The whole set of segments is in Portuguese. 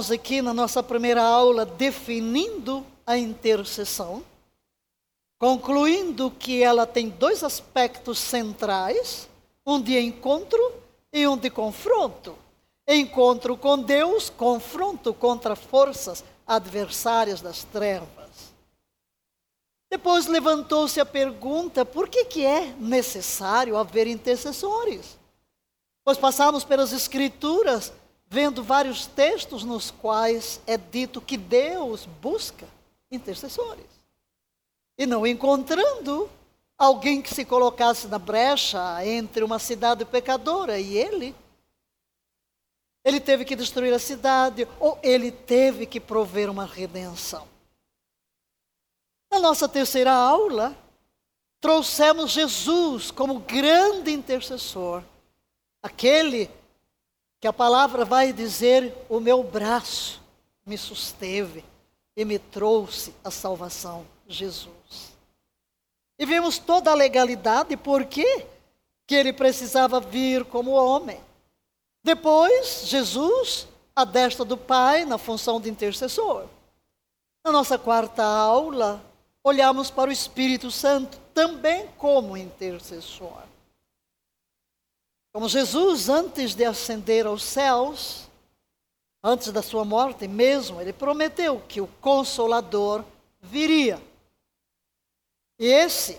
entramos aqui na nossa primeira aula definindo a intercessão, concluindo que ela tem dois aspectos centrais: um de encontro e um de confronto. Encontro com Deus, confronto contra forças adversárias das trevas. Depois levantou-se a pergunta: por que, que é necessário haver intercessores? Pois passamos pelas Escrituras vendo vários textos nos quais é dito que Deus busca intercessores. E não encontrando alguém que se colocasse na brecha entre uma cidade pecadora e ele, ele teve que destruir a cidade ou ele teve que prover uma redenção. Na nossa terceira aula, trouxemos Jesus como grande intercessor, aquele que a palavra vai dizer: o meu braço me susteve e me trouxe a salvação, Jesus. E vimos toda a legalidade, por quê? Que ele precisava vir como homem. Depois, Jesus, a destra do Pai, na função de intercessor. Na nossa quarta aula, olhamos para o Espírito Santo também como intercessor. Como Jesus, antes de ascender aos céus, antes da sua morte mesmo, ele prometeu que o Consolador viria. E esse,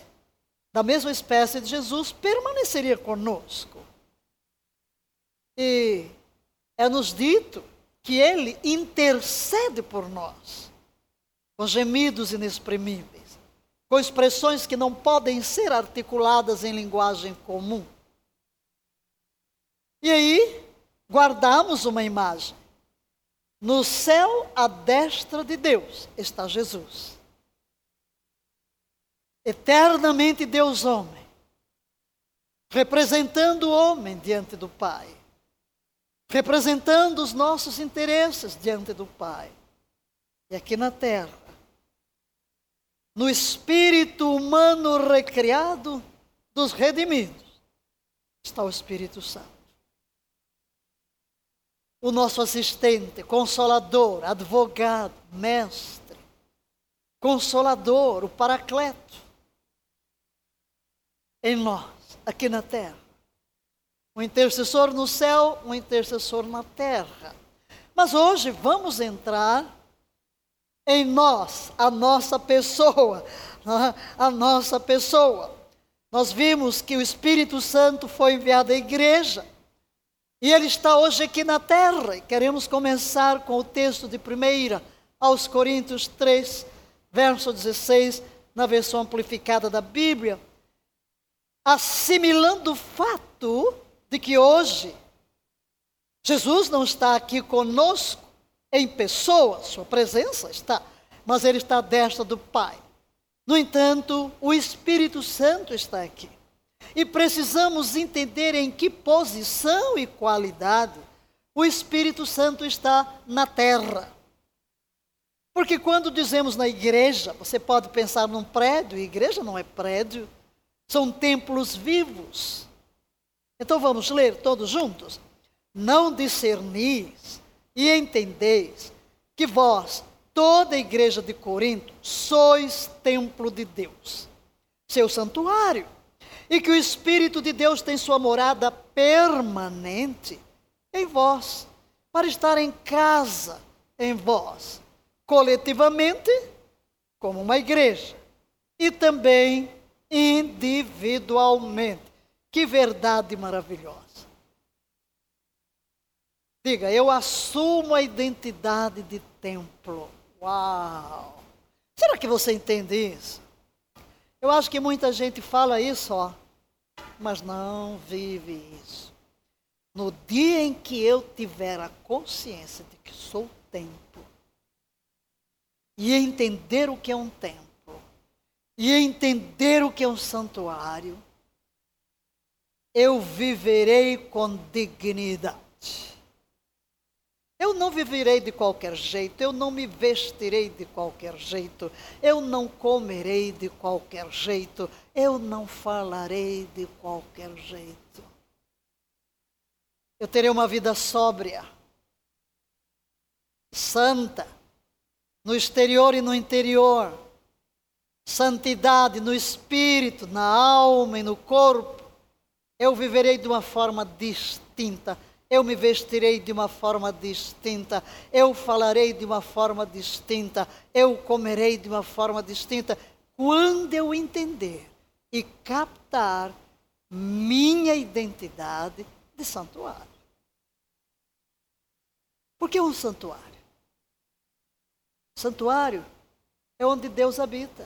da mesma espécie de Jesus, permaneceria conosco. E é-nos dito que ele intercede por nós com gemidos inexprimíveis, com expressões que não podem ser articuladas em linguagem comum. E aí, guardamos uma imagem. No céu, à destra de Deus, está Jesus. Eternamente Deus homem, representando o homem diante do Pai, representando os nossos interesses diante do Pai. E aqui na terra, no espírito humano recriado dos redimidos, está o Espírito Santo. O nosso assistente, consolador, advogado, mestre, consolador, o paracleto, em nós, aqui na terra. Um intercessor no céu, um intercessor na terra. Mas hoje vamos entrar em nós, a nossa pessoa, a nossa pessoa. Nós vimos que o Espírito Santo foi enviado à igreja e ele está hoje aqui na terra. E queremos começar com o texto de 1 aos Coríntios 3, verso 16, na versão amplificada da Bíblia, assimilando o fato de que hoje Jesus não está aqui conosco em pessoa, sua presença está, mas ele está à destra do Pai. No entanto, o Espírito Santo está aqui. E precisamos entender em que posição e qualidade o Espírito Santo está na terra. Porque quando dizemos na igreja, você pode pensar num prédio, igreja não é prédio, são templos vivos. Então vamos ler todos juntos? Não discernis e entendeis que vós, toda a igreja de Corinto, sois templo de Deus, seu santuário, e que o Espírito de Deus tem sua morada permanente em vós, para estar em casa em vós, coletivamente, como uma igreja, e também individualmente. Que verdade maravilhosa! Diga, eu assumo a identidade de templo. Uau! Será que você entende isso? Eu acho que muita gente fala isso, ó, mas não vive isso. No dia em que eu tiver a consciência de que sou templo, e entender o que é um templo, e entender o que é um santuário, eu viverei com dignidade. Eu não viverei de qualquer jeito, eu não me vestirei de qualquer jeito, eu não comerei de qualquer jeito, eu não falarei de qualquer jeito. Eu terei uma vida sóbria. santa, no exterior e no interior, santidade no espírito, na alma e no corpo, eu viverei de uma forma distinta. Eu me vestirei de uma forma distinta, eu falarei de uma forma distinta, eu comerei de uma forma distinta. Quando eu entender e captar minha identidade de santuário. Por que um santuário? Santuário é onde Deus habita,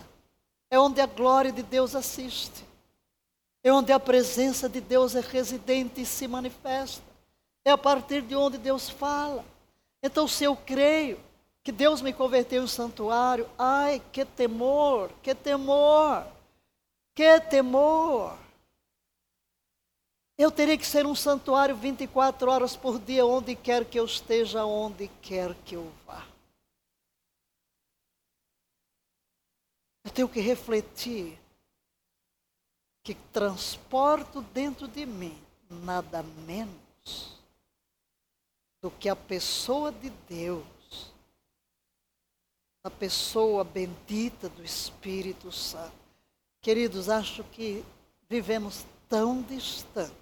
é onde a glória de Deus assiste, é onde a presença de Deus é residente e se manifesta, é a partir de onde Deus fala. Então, se eu creio que Deus me converteu em santuário, ai, que temor, que temor, que temor. Eu teria que ser um santuário 24 horas por dia, onde quer que eu esteja, onde quer que eu vá. Eu tenho que refletir que transporto dentro de mim nada menos do que a pessoa de Deus, a pessoa bendita do Espírito Santo. Queridos, acho que vivemos tão distantes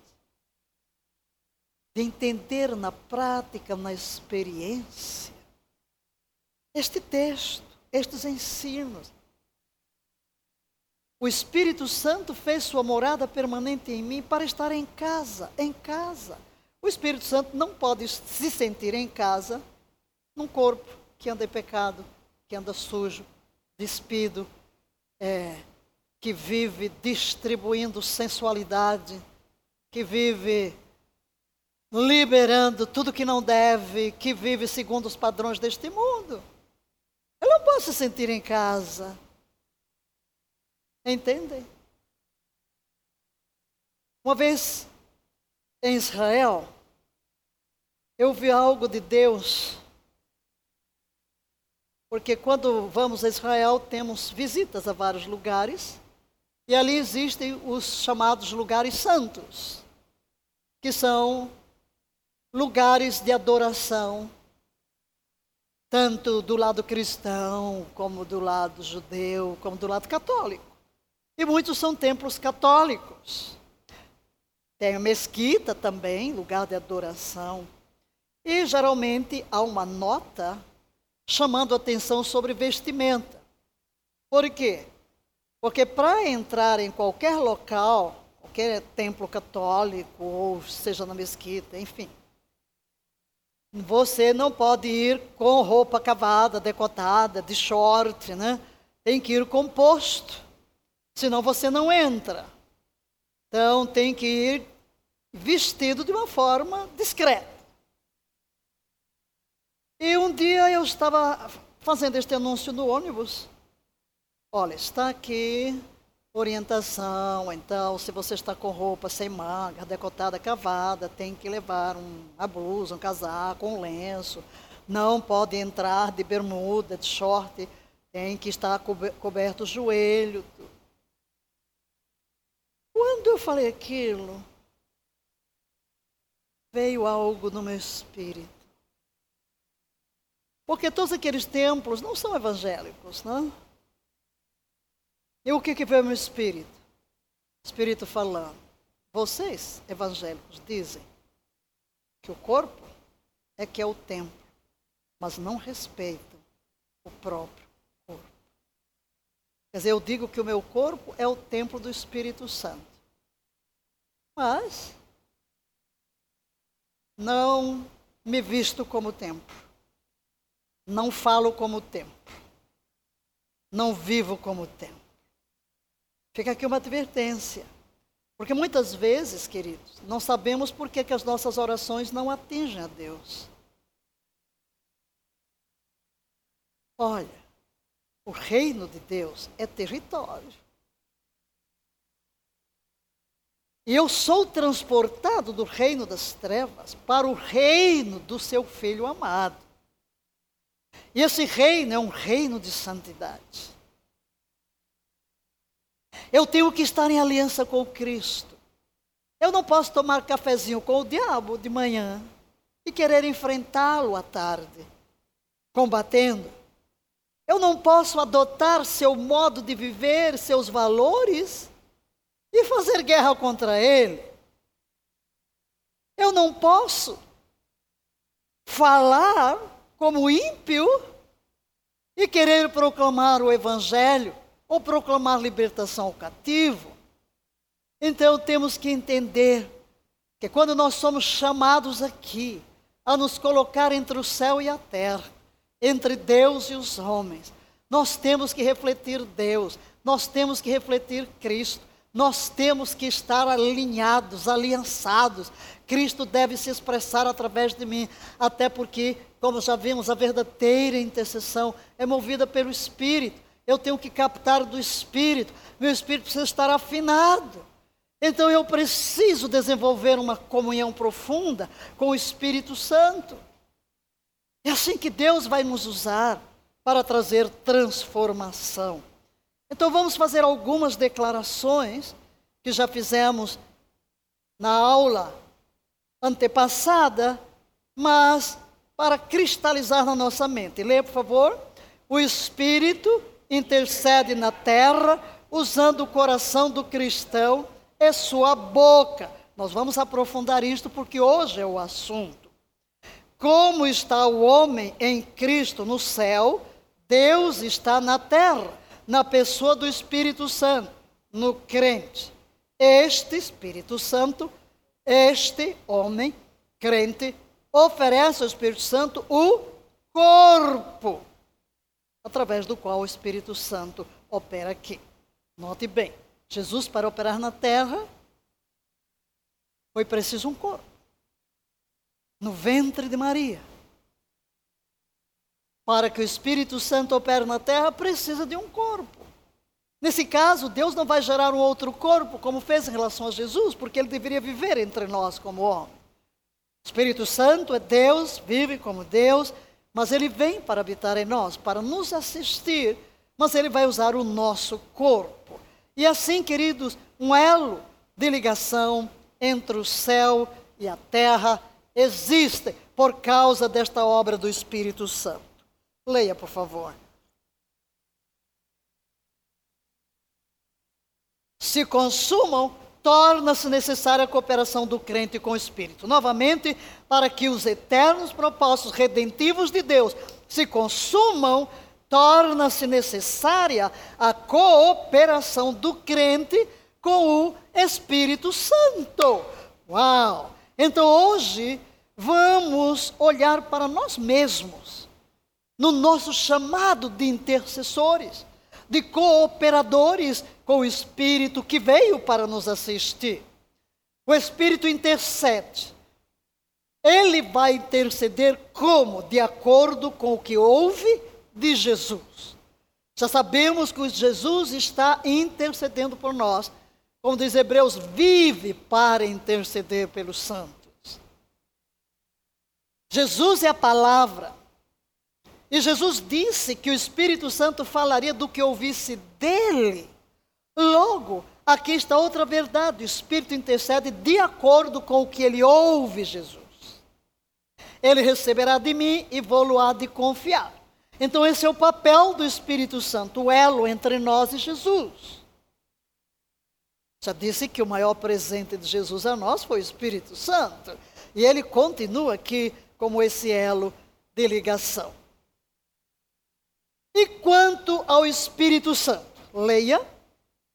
de entender na prática, na experiência, este texto, estes ensinos. O Espírito Santo fez sua morada permanente em mim para estar em casa, em casa. O Espírito Santo não pode se sentir em casa num corpo que anda em pecado, que anda sujo, despido, é, que vive distribuindo sensualidade, que vive liberando tudo que não deve, que vive segundo os padrões deste mundo. Eu não posso se sentir em casa. Entendem? Uma vez em Israel, eu vi algo de Deus. Porque quando vamos a Israel, temos visitas a vários lugares. E ali existem os chamados lugares santos, que são lugares de adoração, tanto do lado cristão, como do lado judeu, como do lado católico. E muitos são templos católicos. Tem a mesquita também, lugar de adoração. E geralmente há uma nota chamando atenção sobre vestimenta. Por quê? Porque para entrar em qualquer local, qualquer templo católico, ou seja na mesquita, enfim, você não pode ir com roupa cavada, decotada, de short, né? Tem que ir composto. Senão você não entra. Então tem que ir vestido de uma forma discreta. E um dia eu estava fazendo este anúncio no ônibus. Olha, está aqui orientação. Então, se você está com roupa sem manga, decotada, cavada, tem que levar um, uma blusa, um casaco, um lenço. Não pode entrar de bermuda, de short. Tem que estar coberto o joelho. Quando eu falei aquilo, veio algo no meu espírito. Porque todos aqueles templos não são evangélicos, não? E o que, que veio meu espírito? Espírito falando. Vocês, evangélicos, dizem que o corpo é que é o templo, mas não respeitam o próprio corpo. Quer dizer, eu digo que o meu corpo é o templo do Espírito Santo. Mas não me visto como templo. Não falo como templo. Não vivo como templo. Fica aqui uma advertência. Porque muitas vezes, queridos, não sabemos por que, que as nossas orações não atingem a Deus. Olha, o reino de Deus é território. E eu sou transportado do reino das trevas para o reino do seu filho amado. E esse reino é um reino de santidade. Eu tenho que estar em aliança com Cristo. Eu não posso tomar cafezinho com o diabo de manhã e querer enfrentá-lo à tarde. combatendo. Eu não posso adotar seu modo de viver, seus valores e fazer guerra contra ele. Eu não posso falar como ímpio e querer proclamar o evangelho ou proclamar libertação ao cativo. Então temos que entender que quando nós somos chamados aqui a nos colocar entre o céu e a terra, entre Deus e os homens, nós temos que refletir Deus, nós temos que refletir Cristo, nós temos que estar alinhados, aliançados. Cristo deve se expressar através de mim, até porque, como já vimos, a verdadeira intercessão é movida pelo Espírito. Eu tenho que captar do Espírito, meu Espírito precisa estar afinado. Então eu preciso desenvolver uma comunhão profunda com o Espírito Santo. É assim que Deus vai nos usar para trazer transformação. Então vamos fazer algumas declarações que já fizemos na aula antepassada, mas para cristalizar na nossa mente. Leia, por favor. O Espírito intercede na terra, usando o coração do cristão é sua boca. Nós vamos aprofundar isto porque hoje é o assunto. Como está o homem em Cristo no céu, Deus está na terra, na pessoa do Espírito Santo, no crente. Este Espírito Santo, este homem crente, oferece ao Espírito Santo o corpo, através do qual o Espírito Santo opera aqui. Note bem. Jesus, para operar na terra, foi preciso um corpo. No ventre de Maria. Para que o Espírito Santo opere na terra, precisa de um corpo. Nesse caso, Deus não vai gerar um outro corpo, como fez em relação a Jesus, porque ele deveria viver entre nós como homem. O Espírito Santo é Deus, vive como Deus, mas ele vem para habitar em nós, para nos assistir, mas ele vai usar o nosso corpo. E assim, queridos, um elo de ligação entre o céu e a terra existe por causa desta obra do Espírito Santo. Leia, por favor. Se consumam, torna-se necessária a cooperação do crente com o Espírito. Novamente, para que os eternos propósitos redentivos de Deus se consumam, torna-se necessária a cooperação do crente com o Espírito Santo. Uau! Então hoje vamos olhar para nós mesmos, no nosso chamado de intercessores, de cooperadores com o Espírito que veio para nos assistir. O Espírito intercede. Ele vai interceder como? De acordo com o que ouve de Jesus. Já sabemos que Jesus está intercedendo por nós. Como diz Hebreus, vive para interceder pelos santos. Jesus é a palavra. E Jesus disse que o Espírito Santo falaria do que ouvisse dele. Logo, aqui está outra verdade: o Espírito intercede de acordo com o que ele ouve Jesus. Ele receberá de mim e vou-lo há de confiar. Então, esse é o papel do Espírito Santo, o elo entre nós e Jesus. Já disse que o maior presente de Jesus a nós foi o Espírito Santo. E ele continua aqui como esse elo de ligação. E quanto ao Espírito Santo, leia,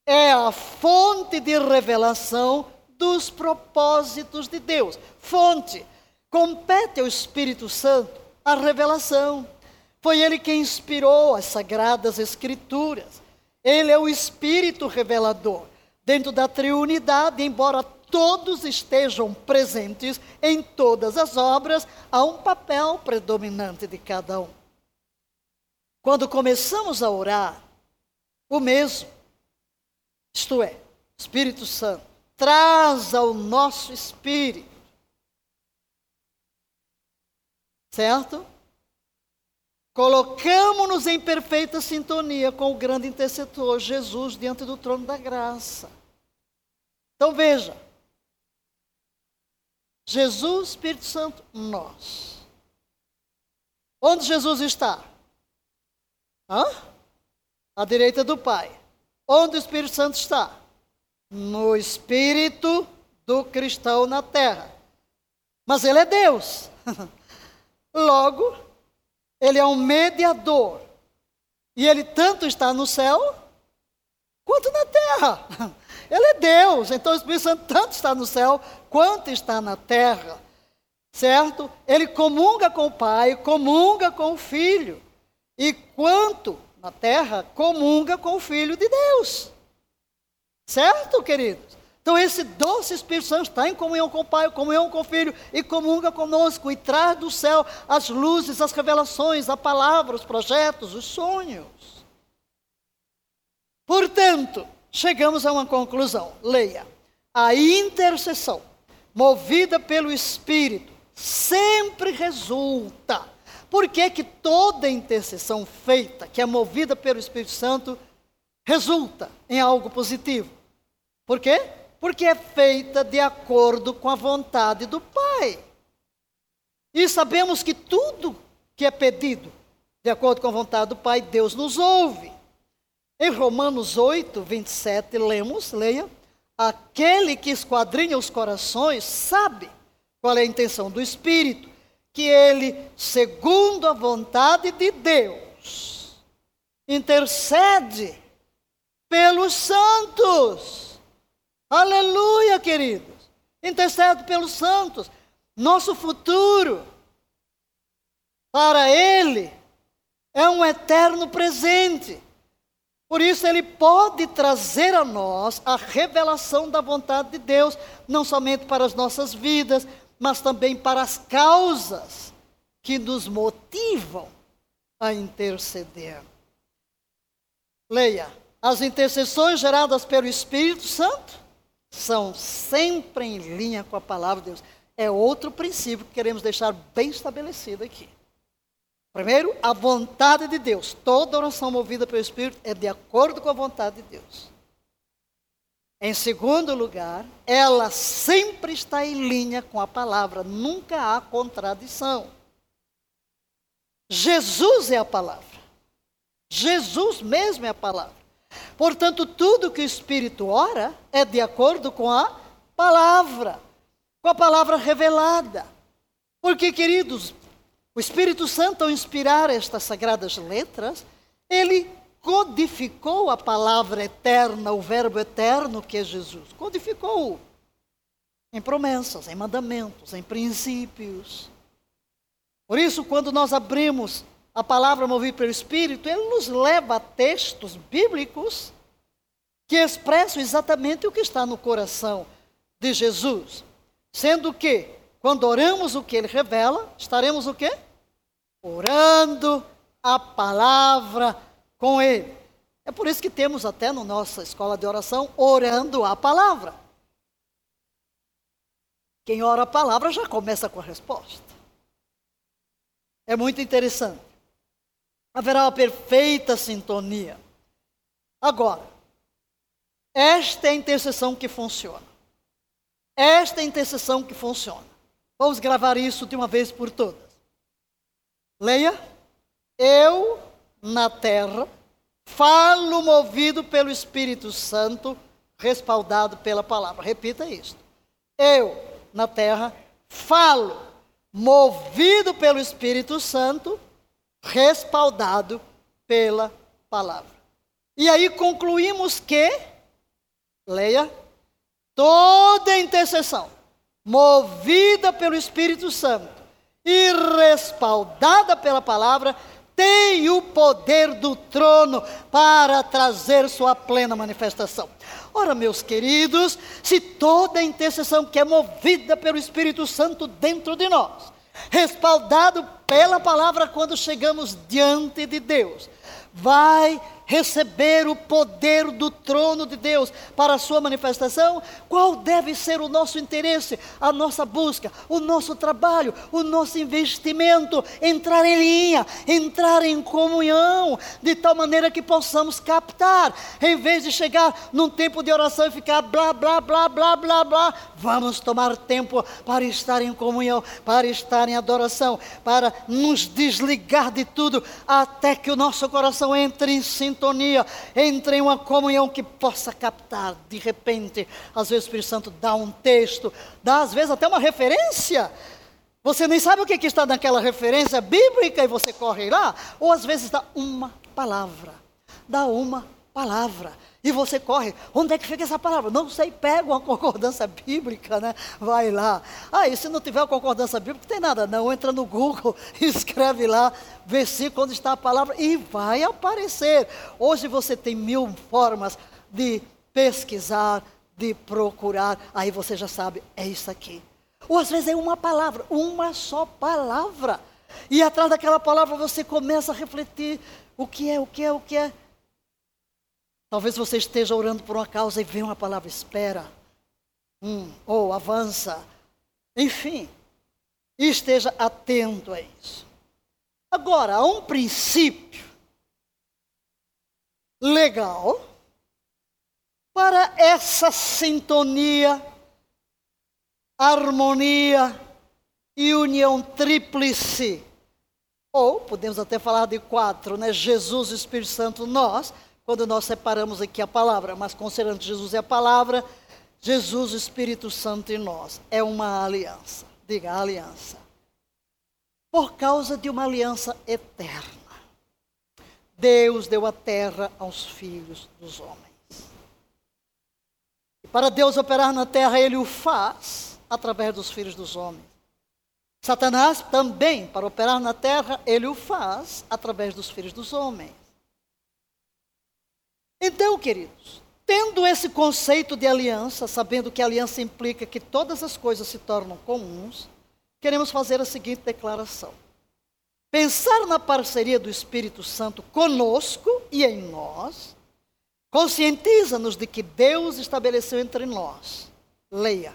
é a fonte de revelação dos propósitos de Deus. Fonte. Compete ao Espírito Santo a revelação. Foi ele quem inspirou as sagradas escrituras. Ele é o espírito revelador. Dentro da triunidade, embora todos estejam presentes em todas as obras, há um papel predominante de cada um. Quando começamos a orar, o mesmo, isto é, Espírito Santo, traz ao nosso espírito, certo? Colocamos-nos em perfeita sintonia com o grande intercessor Jesus diante do trono da graça. Então veja, Jesus, Espírito Santo, nós. Onde Jesus está? Hã? À direita do Pai. Onde o Espírito Santo está? No espírito do cristão na terra. Mas ele é Deus. Logo, ele é um mediador. E ele tanto está no céu quanto na terra. Ele é Deus, então o Espírito Santo tanto está no céu quanto está na terra. Certo? Ele comunga com o Pai, comunga com o Filho. E quanto na terra, comunga com o Filho de Deus. Certo, queridos? Então, esse doce Espírito Santo está em comunhão com o Pai, comunhão com o Filho, e comunga conosco, e traz do céu as luzes, as revelações, a palavra, os projetos, os sonhos. Portanto, chegamos a uma conclusão. Leia. A intercessão, movida pelo Espírito, sempre resulta. Por que, que toda intercessão feita, que é movida pelo Espírito Santo, resulta em algo positivo? Por quê? Porque é feita de acordo com a vontade do Pai. E sabemos que tudo que é pedido de acordo com a vontade do Pai, Deus nos ouve. Em Romanos 8, 27, lemos, leia, aquele que esquadrinha os corações sabe qual é a intenção do Espírito, que ele, segundo a vontade de Deus, intercede pelos santos. Aleluia, queridos. Intercede pelos santos. Nosso futuro para ele é um eterno presente. Por isso, ele pode trazer a nós a revelação da vontade de Deus, não somente para as nossas vidas, mas também para as causas que nos motivam a interceder. Leia: as intercessões geradas pelo Espírito Santo são sempre em linha com a palavra de Deus. É outro princípio que queremos deixar bem estabelecido aqui. Primeiro, a vontade de Deus. Toda oração movida pelo Espírito é de acordo com a vontade de Deus. Em segundo lugar, ela sempre está em linha com a palavra, nunca há contradição. Jesus é a palavra. Jesus mesmo é a palavra. Portanto, tudo que o Espírito ora é de acordo com a palavra, com a palavra revelada. Porque, queridos, o Espírito Santo, ao inspirar estas sagradas letras, ele codificou a palavra eterna, o Verbo eterno que é Jesus. Codificou em promessas, em mandamentos, em princípios. Por isso, quando nós abrimos a palavra movida pelo Espírito, ele nos leva a textos bíblicos que expressam exatamente o que está no coração de Jesus. Sendo que, quando oramos o que ele revela, estaremos o quê? orando a palavra com ele. É por isso que temos até na nossa escola de oração orando a palavra. Quem ora a palavra já começa com a resposta. É muito interessante. Haverá uma perfeita sintonia. Agora, esta é a intercessão que funciona. Esta é a intercessão que funciona. Vamos gravar isso de uma vez por todas. Leia. Eu na terra falo movido pelo Espírito Santo, respaldado pela palavra. Repita isso. Eu na terra falo movido pelo Espírito Santo, respaldado pela palavra. E aí concluímos que, leia, toda intercessão movida pelo Espírito Santo e respaldada pela palavra, tem o poder do trono para trazer sua plena manifestação. Ora, meus queridos, se toda intercessão que é movida pelo Espírito Santo dentro de nós, respaldado pela palavra quando chegamos diante de Deus, vai receber o poder do trono de Deus para a sua manifestação, qual deve ser o nosso interesse, a nossa busca, o nosso trabalho, o nosso investimento? Entrar em linha, entrar em comunhão, de tal maneira que possamos captar, em vez de chegar num tempo de oração e ficar blá, blá, blá, blá, blá, blá, vamos tomar tempo para estar em comunhão, para estar em adoração, para nos desligar de tudo, até que o nosso coração entre em sintonia sintonia, entre em uma comunhão que possa captar. De repente, às vezes o Espírito Santo dá um texto, dá às vezes até uma referência. Você nem sabe o que, que está naquela referência bíblica e você corre lá, ou às vezes dá uma palavra. Dá uma palavra. E você corre, onde é que fica essa palavra? Não sei, pega uma concordância bíblica, né? Vai lá. Aí, ah, se não tiver concordância bíblica, não tem nada, não. Entra no Google, escreve lá, versículo onde está a palavra e vai aparecer. Hoje você tem mil formas de pesquisar, de procurar. Aí você já sabe, é isso aqui. Ou às vezes é uma palavra, uma só palavra. E atrás daquela palavra você começa a refletir o que é, o que é, o que é. Talvez você esteja orando por uma causa e vê uma palavra espera, hum, ou avança, enfim, esteja atento a isso. Agora, há um princípio legal para essa sintonia, harmonia e união tríplice. Ou podemos até falar de quatro, né? Jesus, Espírito Santo, nós quando nós separamos aqui a palavra, mas considerando Jesus é a palavra, Jesus, o Espírito Santo em nós, é uma aliança. Diga, aliança. Por causa de uma aliança eterna. Deus deu a terra aos filhos dos homens. E para Deus operar na terra, Ele o faz através dos filhos dos homens. Satanás também, para operar na terra, ele o faz através dos filhos dos homens. Então, queridos, tendo esse conceito de aliança, sabendo que aliança implica que todas as coisas se tornam comuns, queremos fazer a seguinte declaração: pensar na parceria do Espírito Santo conosco e em nós, conscientiza-nos de que Deus estabeleceu entre nós, leia,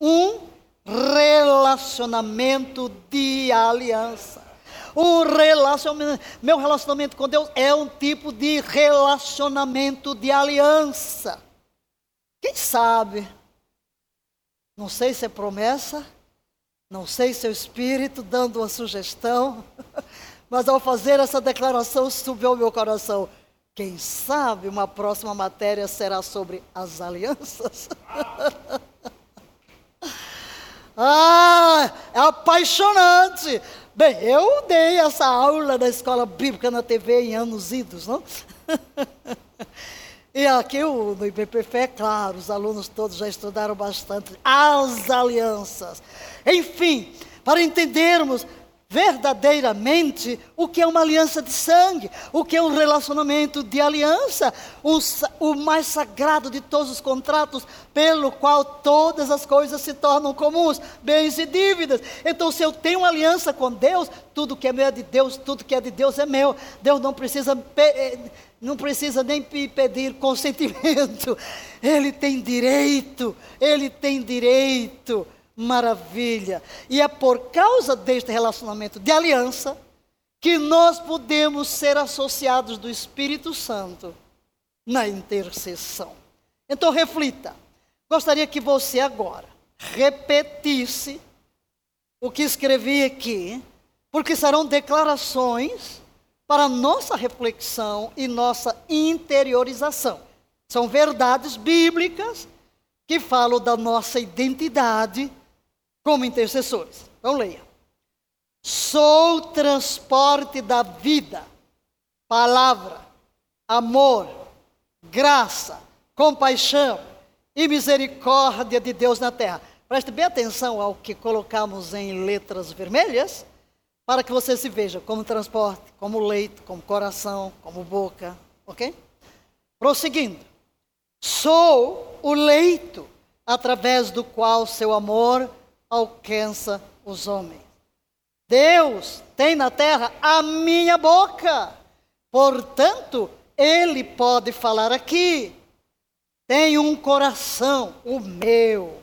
um relacionamento de aliança. Um relacionamento, meu relacionamento com Deus é um tipo de relacionamento de aliança. Quem sabe? Não sei se é promessa, não sei se é o Espírito dando uma sugestão, mas ao fazer essa declaração subiu ao meu coração. Quem sabe uma próxima matéria será sobre as alianças? ah, é apaixonante. Bem, eu dei essa aula da escola bíblica na TV em anos idos, não? e aqui no IBPF, é claro, os alunos todos já estudaram bastante as alianças. Enfim, para entendermos verdadeiramente o que é uma aliança de sangue, o que é um relacionamento de aliança, o, o mais sagrado de todos os contratos, pelo qual todas as coisas se tornam comuns, bens e dívidas. Então, se eu tenho uma aliança com Deus, tudo que é meu é de Deus, tudo que é de Deus é meu. Deus não precisa eh, não precisa nem pedir consentimento. Ele tem direito, ele tem direito Maravilha. E é por causa deste relacionamento de aliança que nós podemos ser associados do Espírito Santo na intercessão. Então reflita. Gostaria que você agora repetisse o que escrevi aqui, porque serão declarações para nossa reflexão e nossa interiorização. São verdades bíblicas que falam da nossa identidade como intercessores. Então leia. Sou transporte da vida, palavra, amor, graça, compaixão e misericórdia de Deus na terra. Preste bem atenção ao que colocamos em letras vermelhas, para que você se veja como transporte, como leito, como coração, como boca, ok? Prosseguindo. Sou o leito através do qual seu amor alcança os homens. Deus tem na terra a minha boca. Portanto, ele pode falar aqui. Tem um coração, o meu.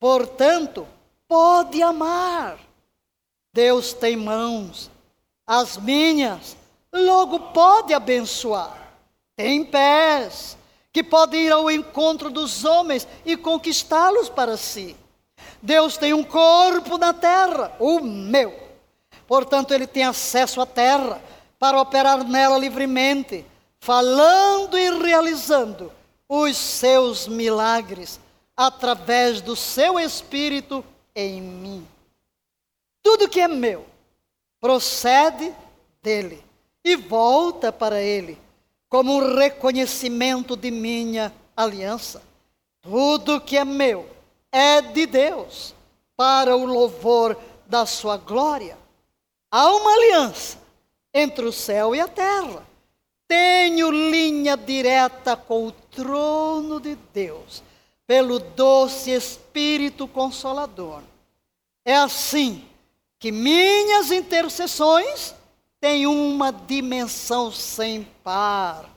Portanto, pode amar. Deus tem mãos, as minhas, logo pode abençoar. Tem pés, que pode ir ao encontro dos homens e conquistá-los para si. Deus tem um corpo na terra, o meu. Portanto, ele tem acesso à terra para operar nela livremente, falando e realizando os seus milagres através do seu espírito em mim. Tudo que é meu procede dele e volta para ele como um reconhecimento de minha aliança. Tudo que é meu é de Deus, para o louvor da sua glória. Há uma aliança entre o céu e a terra. Tenho linha direta com o trono de Deus, pelo doce Espírito Consolador. É assim que minhas intercessões têm uma dimensão sem par.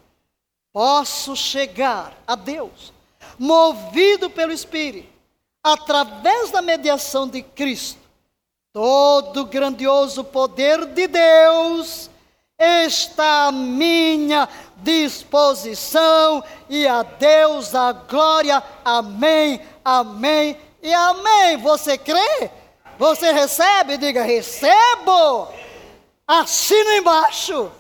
Posso chegar a Deus, movido pelo Espírito, através da mediação de Cristo. Todo o grandioso poder de Deus está à minha disposição e a Deus a glória. Amém, amém e amém. Você crê? Você recebe? Diga, recebo. Assina embaixo.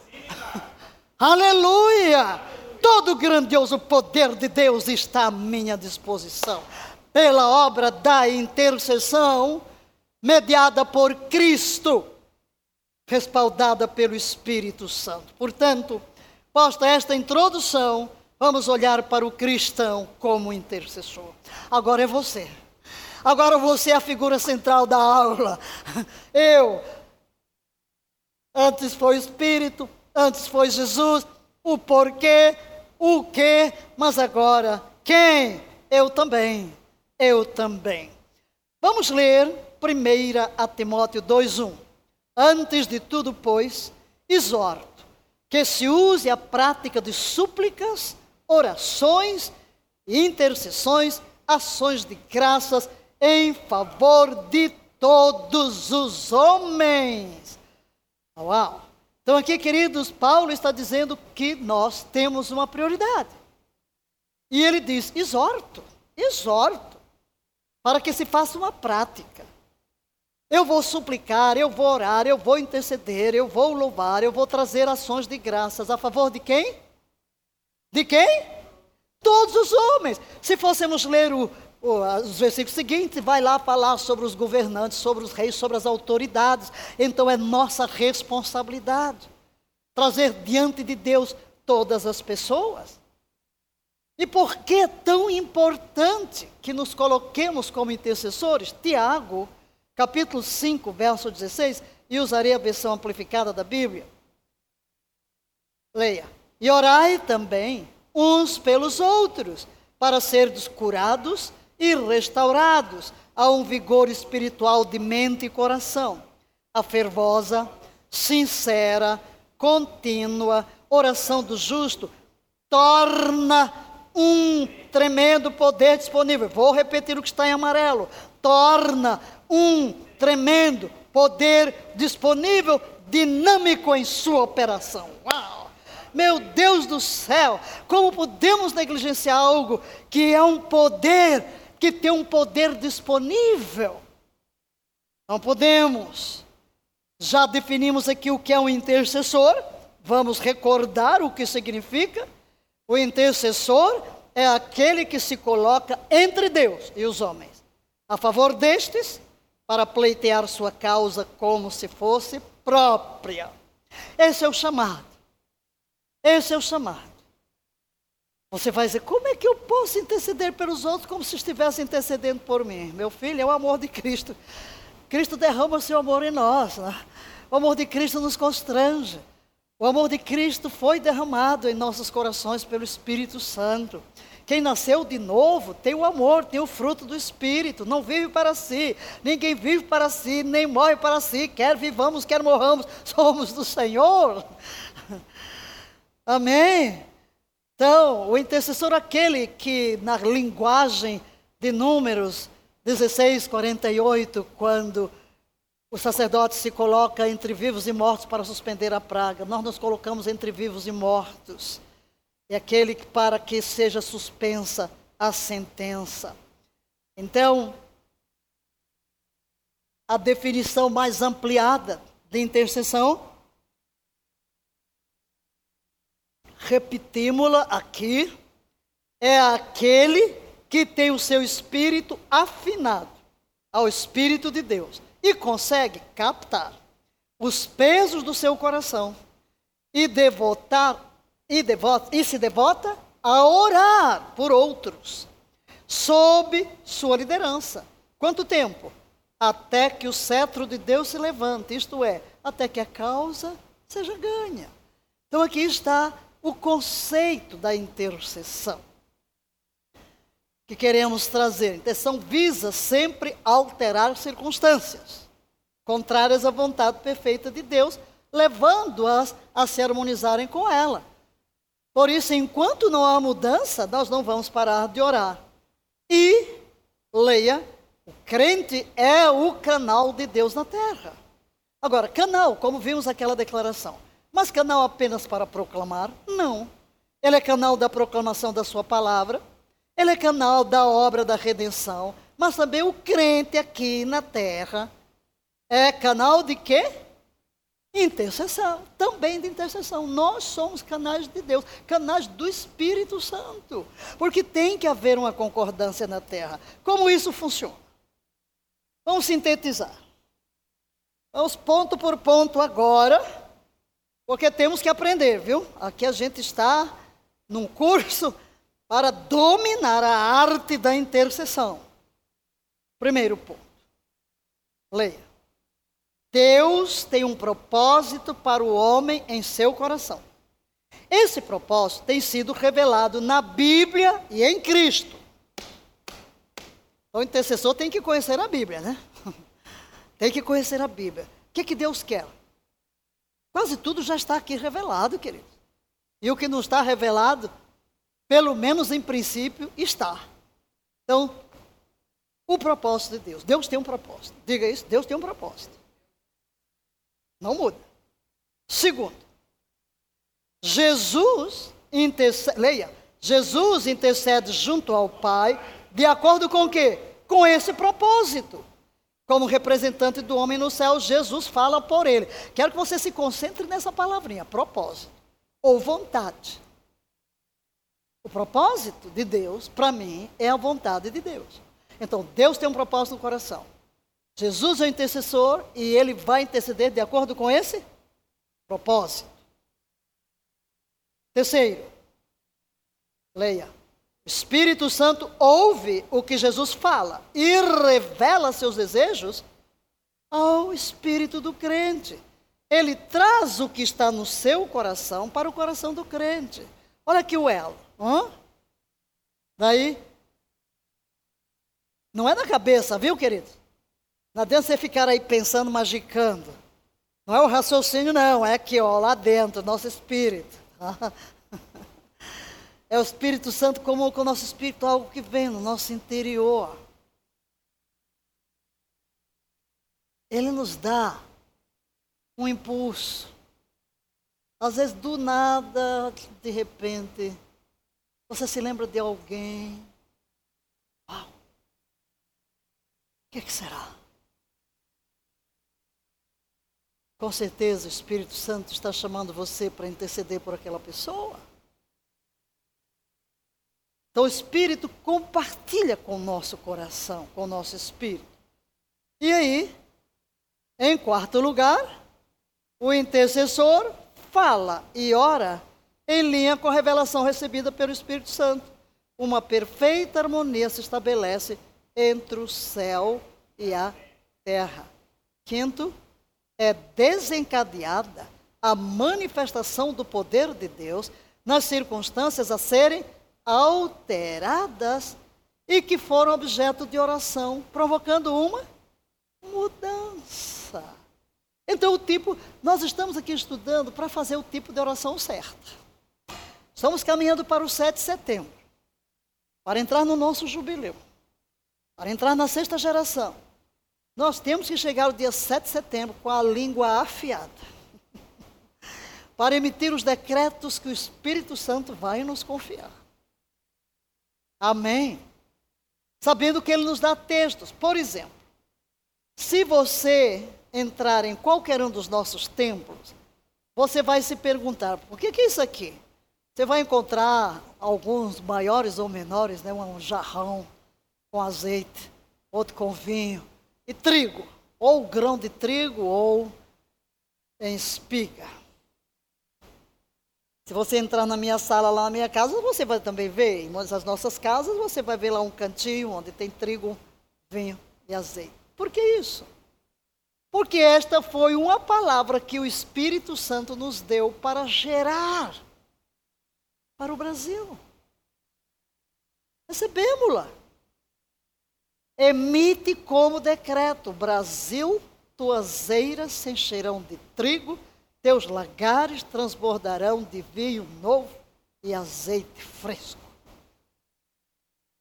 Aleluia! Todo o grandioso poder de Deus está à minha disposição. Pela obra da intercessão, mediada por Cristo, respaldada pelo Espírito Santo. Portanto, posta esta introdução, vamos olhar para o cristão como intercessor. Agora é você. Agora você é a figura central da aula. Eu. Antes foi o Espírito, antes foi Jesus, o porquê, o que, mas agora quem? Eu também. Eu também. Vamos ler 1 a Timóteo 2:1. Antes de tudo, pois, exorto que se use a prática de súplicas, orações, intercessões, ações de graças em favor de todos os homens. Uau! Então, aqui, queridos, Paulo está dizendo que nós temos uma prioridade. E ele diz: exorto, exorto, para que se faça uma prática. Eu vou suplicar, eu vou orar, eu vou interceder, eu vou louvar, eu vou trazer ações de graças a favor de quem? De quem? Todos os homens. Se fôssemos ler o, os versículos seguintes, vai lá falar sobre os governantes, sobre os reis, sobre as autoridades. Então é nossa responsabilidade trazer diante de Deus todas as pessoas. E por que é tão importante que nos coloquemos como intercessores? Tiago, capítulo 5, verso 16, e usarei a versão amplificada da Bíblia. Leia. E orai também uns pelos outros, para serdes curados e restaurados a um vigor espiritual de mente e coração. A fervosa, sincera, contínua oração do justo torna um tremendo poder disponível. Vou repetir o que está em amarelo. Torna um tremendo poder disponível, dinâmico em sua operação. Uau! Meu Deus do céu, como podemos negligenciar algo que é um poder, que tem um poder disponível? Não podemos. Já definimos aqui o que é um intercessor, vamos recordar o que significa. O intercessor é aquele que se coloca entre Deus e os homens, a favor destes, para pleitear sua causa como se fosse própria. Esse é o chamado. Esse é o chamado. Você vai dizer, como é que eu posso interceder pelos outros como se estivesse intercedendo por mim? Meu filho, é o amor de Cristo. Cristo derrama o seu amor em nós. Né? O amor de Cristo nos constrange. O amor de Cristo foi derramado em nossos corações pelo Espírito Santo. Quem nasceu de novo tem o amor, tem o fruto do Espírito, não vive para si, ninguém vive para si, nem morre para si, quer vivamos, quer morramos, somos do Senhor. Amém? Então, o intercessor aquele que, na linguagem de Números 16, 48, quando o sacerdote se coloca entre vivos e mortos para suspender a praga, nós nos colocamos entre vivos e mortos. É aquele que, para que seja suspensa a sentença. Então, a definição mais ampliada de intercessão repetimos-la aqui, é aquele que tem o seu espírito afinado ao Espírito de Deus e consegue captar os pesos do seu coração e devotar e, devota, e se devota a orar por outros sob sua liderança. Quanto tempo? Até que o cetro de Deus se levante, isto é, até que a causa seja ganha. Então aqui está o conceito da intercessão que queremos trazer. A intercessão visa sempre alterar circunstâncias contrárias à vontade perfeita de Deus, levando-as a se harmonizarem com ela. Por isso, enquanto não há mudança, nós não vamos parar de orar. E, leia, o crente é o canal de Deus na terra. Agora, canal, como vimos aquela declaração, mas canal apenas para proclamar? Não. Ele é canal da proclamação da sua palavra, ele é canal da obra da redenção, mas também o crente aqui na terra é canal de quê? Intercessão, também de intercessão. Nós somos canais de Deus, canais do Espírito Santo. Porque tem que haver uma concordância na terra. Como isso funciona? Vamos sintetizar. Vamos ponto por ponto agora porque temos que aprender, viu? Aqui a gente está num curso para dominar a arte da intercessão. Primeiro ponto. Leia. Deus tem um propósito para o homem em seu coração. Esse propósito tem sido revelado na Bíblia e em Cristo. O intercessor tem que conhecer a Bíblia, né? tem que conhecer a Bíblia. O que, que Deus quer? Quase tudo já está aqui revelado, querido. E o que não está revelado, pelo menos em princípio, está. Então, o propósito de Deus. Deus tem um propósito. Diga isso, Deus tem um propósito. Não muda. Segundo, Jesus intercede, leia, Jesus intercede junto ao Pai, de acordo com o quê? Com esse propósito. Como representante do homem no céu, Jesus fala por ele. Quero que você se concentre nessa palavrinha, propósito ou vontade. O propósito de Deus, para mim, é a vontade de Deus. Então, Deus tem um propósito no coração. Jesus é o intercessor e ele vai interceder de acordo com esse propósito. Terceiro, leia. O Espírito Santo ouve o que Jesus fala e revela seus desejos ao espírito do crente. Ele traz o que está no seu coração para o coração do crente. Olha aqui o elo. Hã? Daí, não é na cabeça, viu, querido? Não adianta você ficar aí pensando, magicando. Não é o raciocínio, não. É aqui, ó, lá dentro, nosso espírito. É o Espírito Santo como com o nosso espírito, algo que vem no nosso interior. Ele nos dá um impulso. Às vezes, do nada, de repente, você se lembra de alguém. Uau! O que, que será? Com certeza, o Espírito Santo está chamando você para interceder por aquela pessoa. Então o Espírito compartilha com o nosso coração, com o nosso espírito. E aí, em quarto lugar, o intercessor fala e ora em linha com a revelação recebida pelo Espírito Santo. Uma perfeita harmonia se estabelece entre o céu e a terra. Quinto, é desencadeada a manifestação do poder de Deus nas circunstâncias a serem alteradas e que foram objeto de oração, provocando uma mudança. Então, o tipo, nós estamos aqui estudando para fazer o tipo de oração certa. Estamos caminhando para o 7 de setembro, para entrar no nosso jubileu, para entrar na sexta geração. Nós temos que chegar ao dia 7 de setembro com a língua afiada, para emitir os decretos que o Espírito Santo vai nos confiar. Amém. Sabendo que ele nos dá textos. Por exemplo, se você entrar em qualquer um dos nossos templos, você vai se perguntar: por que, que é isso aqui? Você vai encontrar alguns maiores ou menores, né? um jarrão com azeite, outro com vinho e trigo, ou grão de trigo ou em espiga. Se você entrar na minha sala lá na minha casa, você vai também ver. Em muitas das nossas casas, você vai ver lá um cantinho onde tem trigo, vinho e azeite. Por que isso? Porque esta foi uma palavra que o Espírito Santo nos deu para gerar para o Brasil. Recebemos-la. Emite como decreto: Brasil, tuas eiras se encherão de trigo, teus lagares transbordarão de vinho novo e azeite fresco.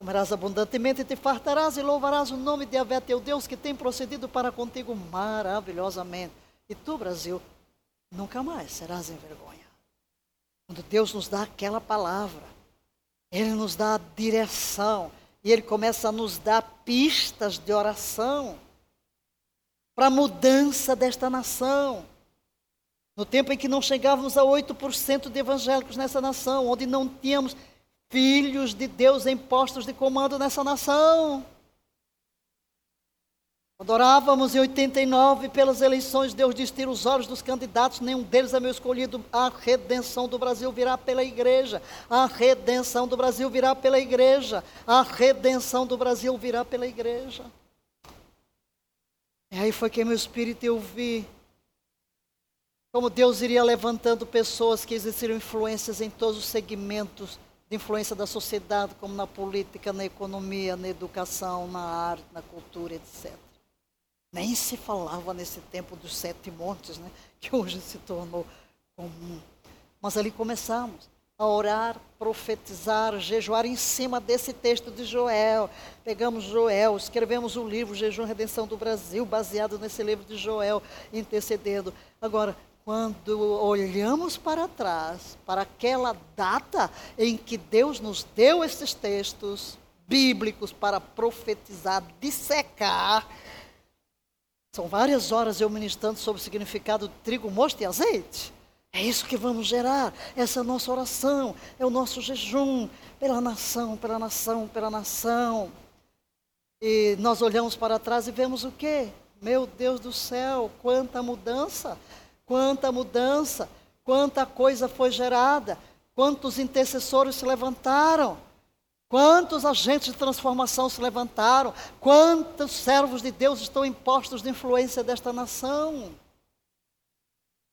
Comerás abundantemente e te fartarás e louvarás o nome de Avé, teu Deus, que tem procedido para contigo maravilhosamente. E tu, Brasil, nunca mais serás em vergonha. Quando Deus nos dá aquela palavra, Ele nos dá a direção e Ele começa a nos dar pistas de oração para a mudança desta nação. No tempo em que não chegávamos a 8% de evangélicos nessa nação, onde não tínhamos filhos de Deus em postos de comando nessa nação. Adorávamos em 89 pelas eleições, Deus disse: tira os olhos dos candidatos, nenhum deles é meu escolhido. A redenção do Brasil virá pela igreja. A redenção do Brasil virá pela igreja. A redenção do Brasil virá pela igreja. E aí foi que meu espírito eu vi como Deus iria levantando pessoas que exerceram influências em todos os segmentos de influência da sociedade, como na política, na economia, na educação, na arte, na cultura, etc. Nem se falava nesse tempo dos sete montes, né, que hoje se tornou comum. Mas ali começamos a orar, profetizar, jejuar em cima desse texto de Joel. Pegamos Joel, escrevemos o livro Jejum e Redenção do Brasil, baseado nesse livro de Joel, intercedendo. Agora, quando olhamos para trás, para aquela data em que Deus nos deu esses textos bíblicos para profetizar, dissecar, são várias horas eu ministrando sobre o significado do trigo, mosto e azeite. É isso que vamos gerar, essa é a nossa oração, é o nosso jejum pela nação, pela nação, pela nação. E nós olhamos para trás e vemos o quê? Meu Deus do céu, quanta mudança! Quanta mudança, quanta coisa foi gerada, quantos intercessores se levantaram, quantos agentes de transformação se levantaram, quantos servos de Deus estão em postos de influência desta nação.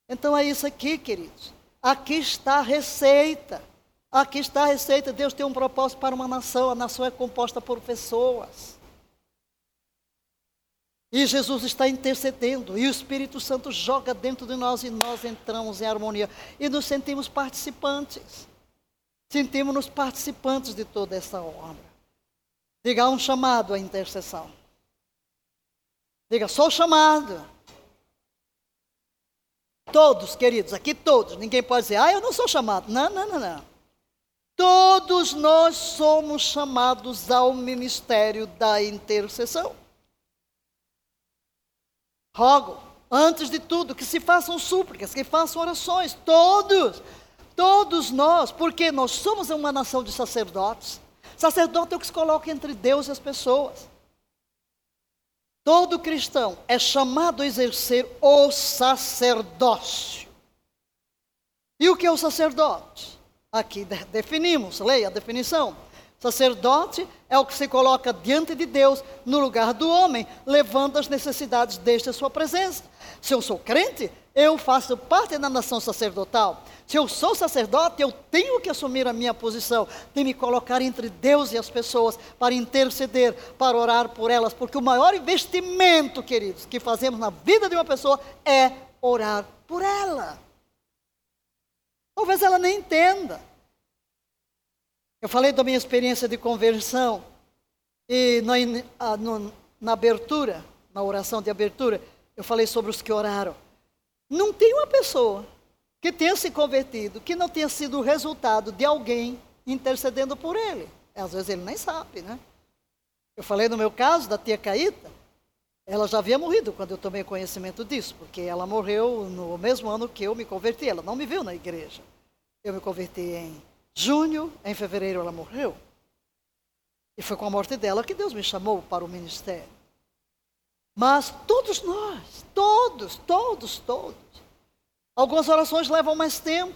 Então é isso aqui, queridos. Aqui está a receita. Aqui está a receita. Deus tem um propósito para uma nação. A nação é composta por pessoas. E Jesus está intercedendo, e o Espírito Santo joga dentro de nós e nós entramos em harmonia e nos sentimos participantes. Sentimos-nos participantes de toda essa obra. Diga um chamado à intercessão. Diga, sou chamado. Todos, queridos, aqui todos. Ninguém pode dizer, ah, eu não sou chamado. Não, não, não, não. Todos nós somos chamados ao ministério da intercessão. Rogo, antes de tudo, que se façam súplicas, que façam orações, todos, todos nós, porque nós somos uma nação de sacerdotes. Sacerdote é o que se coloca entre Deus e as pessoas. Todo cristão é chamado a exercer o sacerdócio. E o que é o sacerdote? Aqui definimos, leia a definição. Sacerdote é o que se coloca diante de Deus no lugar do homem, levando as necessidades deste a sua presença. Se eu sou crente, eu faço parte da nação sacerdotal. Se eu sou sacerdote, eu tenho que assumir a minha posição de me colocar entre Deus e as pessoas para interceder, para orar por elas, porque o maior investimento, queridos, que fazemos na vida de uma pessoa é orar por ela. Talvez ela nem entenda. Eu falei da minha experiência de conversão e na, ah, na abertura, na oração de abertura, eu falei sobre os que oraram. Não tem uma pessoa que tenha se convertido que não tenha sido o resultado de alguém intercedendo por ele. Às vezes ele nem sabe, né? Eu falei no meu caso da tia Caíta, ela já havia morrido quando eu tomei conhecimento disso, porque ela morreu no mesmo ano que eu me converti. Ela não me viu na igreja. Eu me converti em junho, em fevereiro ela morreu. E foi com a morte dela que Deus me chamou para o ministério. Mas todos nós, todos, todos, todos. Algumas orações levam mais tempo,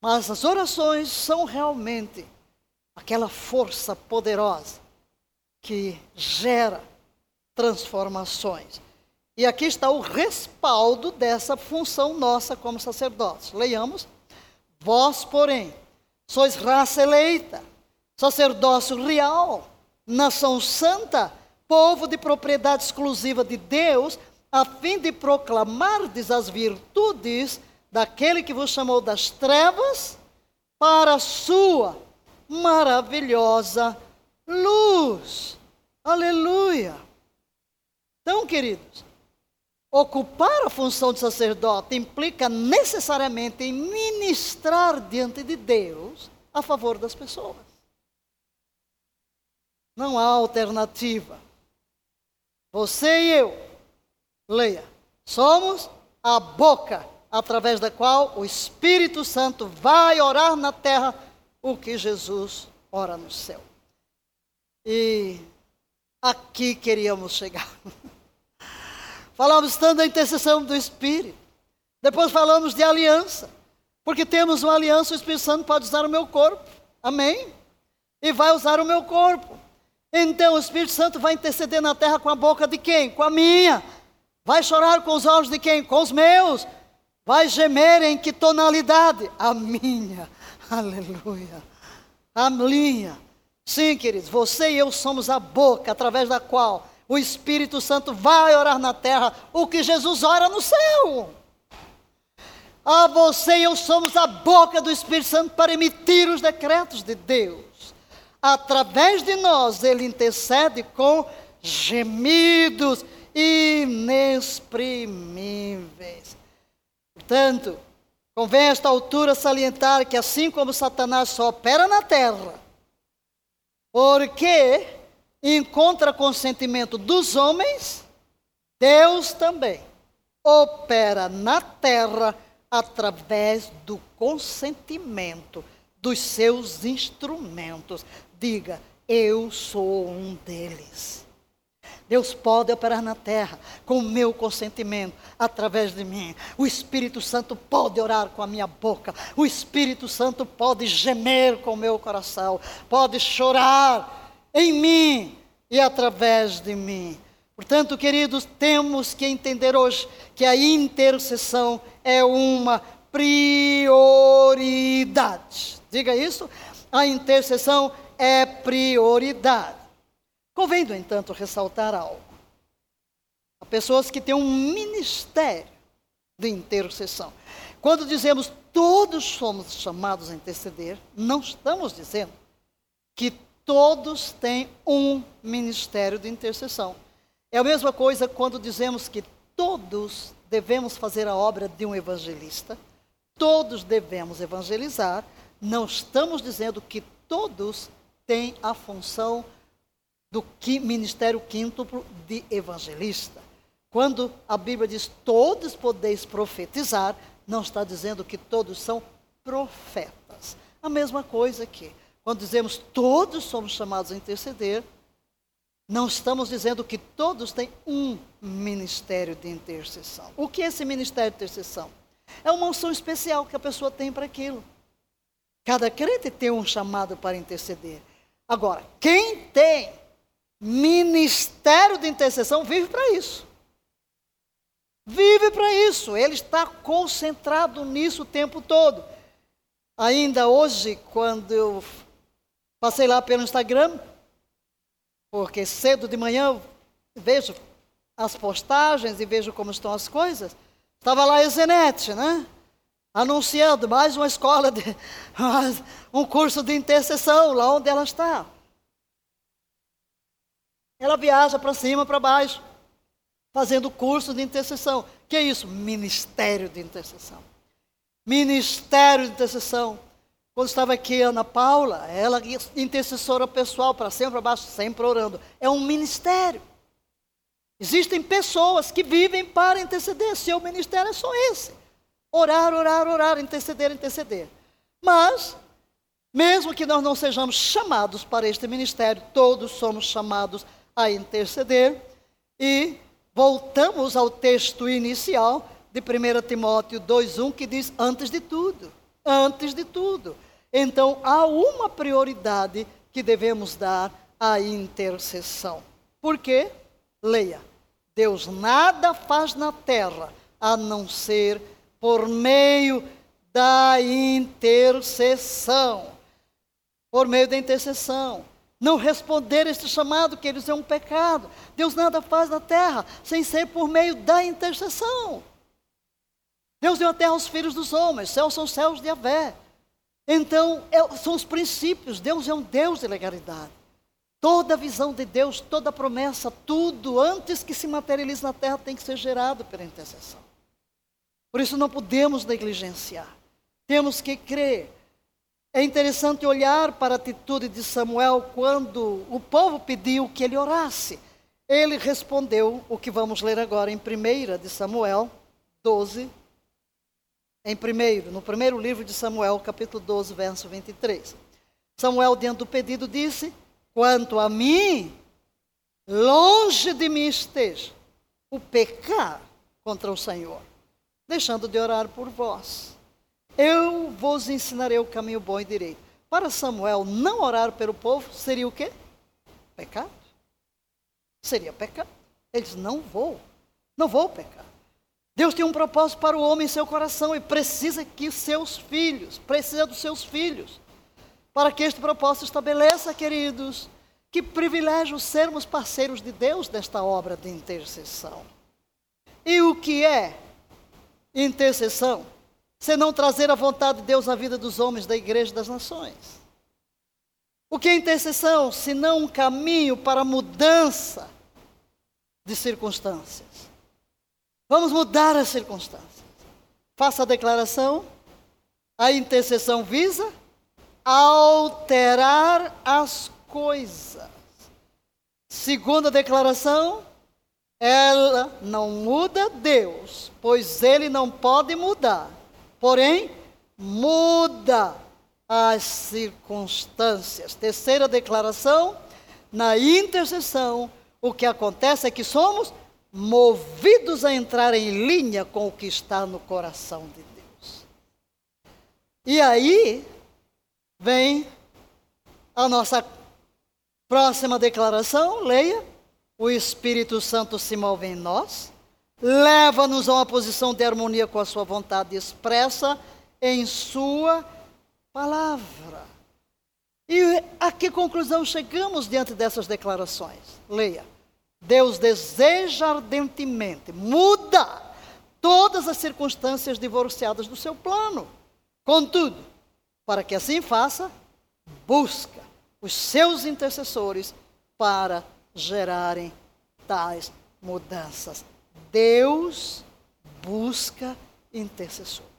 mas as orações são realmente aquela força poderosa que gera transformações. E aqui está o respaldo dessa função nossa como sacerdotes. Leiamos. Vós, porém, sois raça eleita, sacerdócio real, nação santa, povo de propriedade exclusiva de Deus, a fim de proclamardes as virtudes daquele que vos chamou das trevas para a sua maravilhosa luz. Aleluia! Então, queridos, ocupar a função de sacerdote implica necessariamente em ministrar diante de Deus a favor das pessoas. Não há alternativa. Você e eu, leia, somos a boca através da qual o Espírito Santo vai orar na terra o que Jesus ora no céu. E aqui queríamos chegar. Falamos tanto da intercessão do Espírito. Depois falamos de aliança. Porque temos uma aliança, o Espírito Santo pode usar o meu corpo. Amém? E vai usar o meu corpo. Então o Espírito Santo vai interceder na terra com a boca de quem? Com a minha. Vai chorar com os olhos de quem? Com os meus. Vai gemer em que tonalidade? A minha. Aleluia. A minha. Sim, queridos, você e eu somos a boca através da qual o Espírito Santo vai orar na terra o que Jesus ora no céu. A você e eu somos a boca do Espírito Santo para emitir os decretos de Deus através de nós, ele intercede com gemidos inexprimíveis. Portanto, convém a esta altura salientar que assim como Satanás só opera na terra, porque encontra consentimento dos homens, Deus também opera na terra através do consentimento dos seus instrumentos. Diga, eu sou um deles. Deus pode operar na terra com o meu consentimento, através de mim. O Espírito Santo pode orar com a minha boca. O Espírito Santo pode gemer com o meu coração. Pode chorar em mim e através de mim. Portanto, queridos, temos que entender hoje que a intercessão é uma prioridade. Diga isso. A intercessão é prioridade. Convém, no entanto, ressaltar algo. Há pessoas que têm um ministério de intercessão. Quando dizemos todos somos chamados a interceder, não estamos dizendo que todos têm um ministério de intercessão. É a mesma coisa quando dizemos que todos devemos fazer a obra de um evangelista, todos devemos evangelizar, não estamos dizendo que todos têm a função do ministério quíntuplo de evangelista. Quando a Bíblia diz todos podeis profetizar, não está dizendo que todos são profetas. A mesma coisa aqui. Quando dizemos todos somos chamados a interceder, não estamos dizendo que todos têm um ministério de intercessão. O que é esse ministério de intercessão? É uma unção especial que a pessoa tem para aquilo. Cada crente tem um chamado para interceder. Agora, quem tem ministério de intercessão vive para isso. Vive para isso. Ele está concentrado nisso o tempo todo. Ainda hoje, quando eu passei lá pelo Instagram, porque cedo de manhã vejo as postagens e vejo como estão as coisas, estava lá a Zenete, né? anunciando mais uma escola, de, um curso de intercessão lá onde ela está. Ela viaja para cima, para baixo, fazendo curso de intercessão. Que é isso? Ministério de intercessão. Ministério de intercessão. Quando estava aqui Ana Paula, ela intercessora pessoal para cima, para baixo, sempre orando. É um ministério. Existem pessoas que vivem para interceder. Seu ministério é só esse. Orar, orar, orar, interceder, interceder. Mas, mesmo que nós não sejamos chamados para este ministério, todos somos chamados a interceder. E voltamos ao texto inicial de 1 Timóteo 2,1 que diz: antes de tudo, antes de tudo. Então há uma prioridade que devemos dar à intercessão. Por quê? Leia. Deus nada faz na terra a não ser por meio da intercessão. Por meio da intercessão. Não responder este chamado, que eles é um pecado. Deus nada faz na terra sem ser por meio da intercessão. Deus deu a terra aos filhos dos homens, céus são céus de Avé. Então, é, são os princípios. Deus é um Deus de legalidade. Toda a visão de Deus, toda a promessa, tudo antes que se materialize na terra tem que ser gerado pela intercessão. Por isso não podemos negligenciar. Temos que crer. É interessante olhar para a atitude de Samuel quando o povo pediu que ele orasse. Ele respondeu o que vamos ler agora em 1 de Samuel 12, em primeiro, no primeiro livro de Samuel, capítulo 12, verso 23. Samuel, diante do pedido, disse: Quanto a mim, longe de mim esteja o pecar contra o Senhor, deixando de orar por vós. Eu vos ensinarei o caminho bom e direito. Para Samuel, não orar pelo povo seria o quê? Pecado. Seria pecado. Ele diz: Não vou, não vou pecar. Deus tem um propósito para o homem em seu coração e precisa que seus filhos, precisa dos seus filhos, para que este propósito estabeleça, queridos, que privilégio sermos parceiros de Deus desta obra de intercessão. E o que é intercessão? Se não trazer a vontade de Deus na vida dos homens da igreja das nações. O que é intercessão? Se não um caminho para mudança de circunstâncias. Vamos mudar as circunstâncias. Faça a declaração. A intercessão visa alterar as coisas. Segunda declaração, ela não muda Deus, pois ele não pode mudar. Porém, muda as circunstâncias. Terceira declaração, na intercessão, o que acontece é que somos movidos a entrar em linha com o que está no coração de Deus. E aí vem a nossa próxima declaração, leia. O Espírito Santo se move em nós, leva-nos a uma posição de harmonia com a sua vontade expressa em sua palavra. E a que conclusão chegamos diante dessas declarações? Leia. Deus deseja ardentemente muda todas as circunstâncias divorciadas do seu plano. Contudo, para que assim faça, busca os seus intercessores para gerarem tais mudanças. Deus busca intercessores.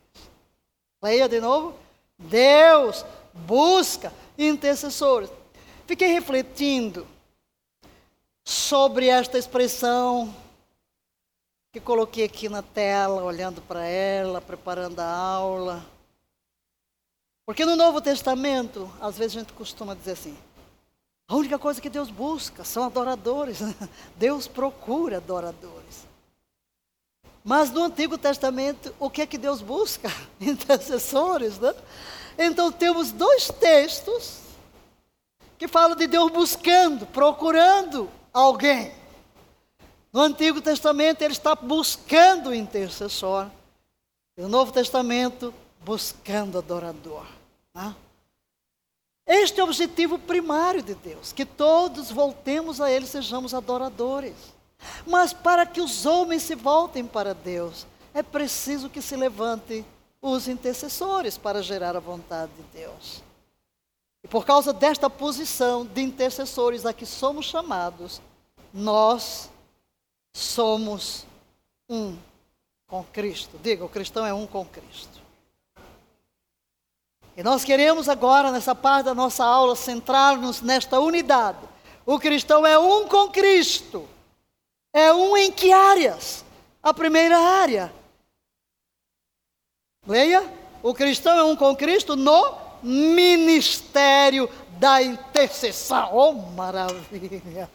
Leia de novo. Deus busca intercessores. Fiquei refletindo sobre esta expressão que coloquei aqui na tela, olhando para ela, preparando a aula. Porque no Novo Testamento, às vezes a gente costuma dizer assim: a única coisa que Deus busca são adoradores. Deus procura adoradores. Mas no Antigo Testamento, o que é que Deus busca? Intercessores, né? Então temos dois textos que falam de Deus buscando, procurando alguém. No Antigo Testamento, ele está buscando o intercessor. No Novo Testamento, buscando adorador. Né? Este é o objetivo primário de Deus: que todos voltemos a Ele, sejamos adoradores. Mas para que os homens se voltem para Deus, é preciso que se levante os intercessores para gerar a vontade de Deus. E por causa desta posição de intercessores a que somos chamados, nós somos um com Cristo. Diga, o cristão é um com Cristo. E nós queremos agora, nessa parte da nossa aula, centrar-nos nesta unidade. O cristão é um com Cristo. É um em que áreas? A primeira área. Leia. O cristão é um com Cristo no ministério da intercessão. Oh, maravilha!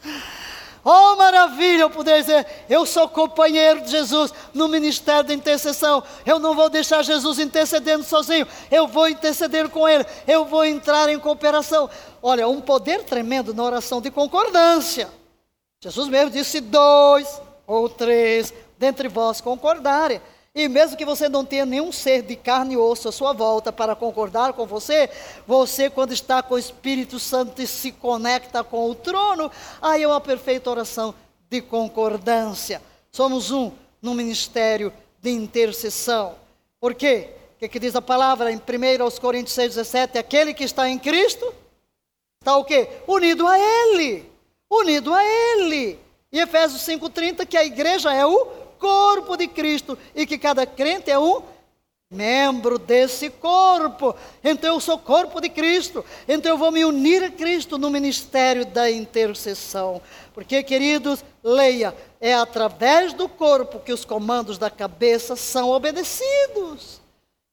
Oh, maravilha, eu poder dizer, eu sou companheiro de Jesus no ministério da intercessão. Eu não vou deixar Jesus intercedendo sozinho, eu vou interceder com Ele, eu vou entrar em cooperação. Olha, um poder tremendo na oração de concordância. Jesus mesmo disse: dois ou três dentre vós concordarem. E mesmo que você não tenha nenhum ser de carne e osso à sua volta para concordar com você, você, quando está com o Espírito Santo e se conecta com o trono, aí é uma perfeita oração de concordância. Somos um no ministério de intercessão. Por quê? O que, que diz a palavra em 1 Coríntios 6, 17? Aquele que está em Cristo está o quê? Unido a Ele. Unido a Ele. E Efésios 5,30, que a igreja é o corpo de Cristo e que cada crente é um membro desse corpo. Então eu sou corpo de Cristo. Então eu vou me unir a Cristo no ministério da intercessão. Porque, queridos, leia, é através do corpo que os comandos da cabeça são obedecidos.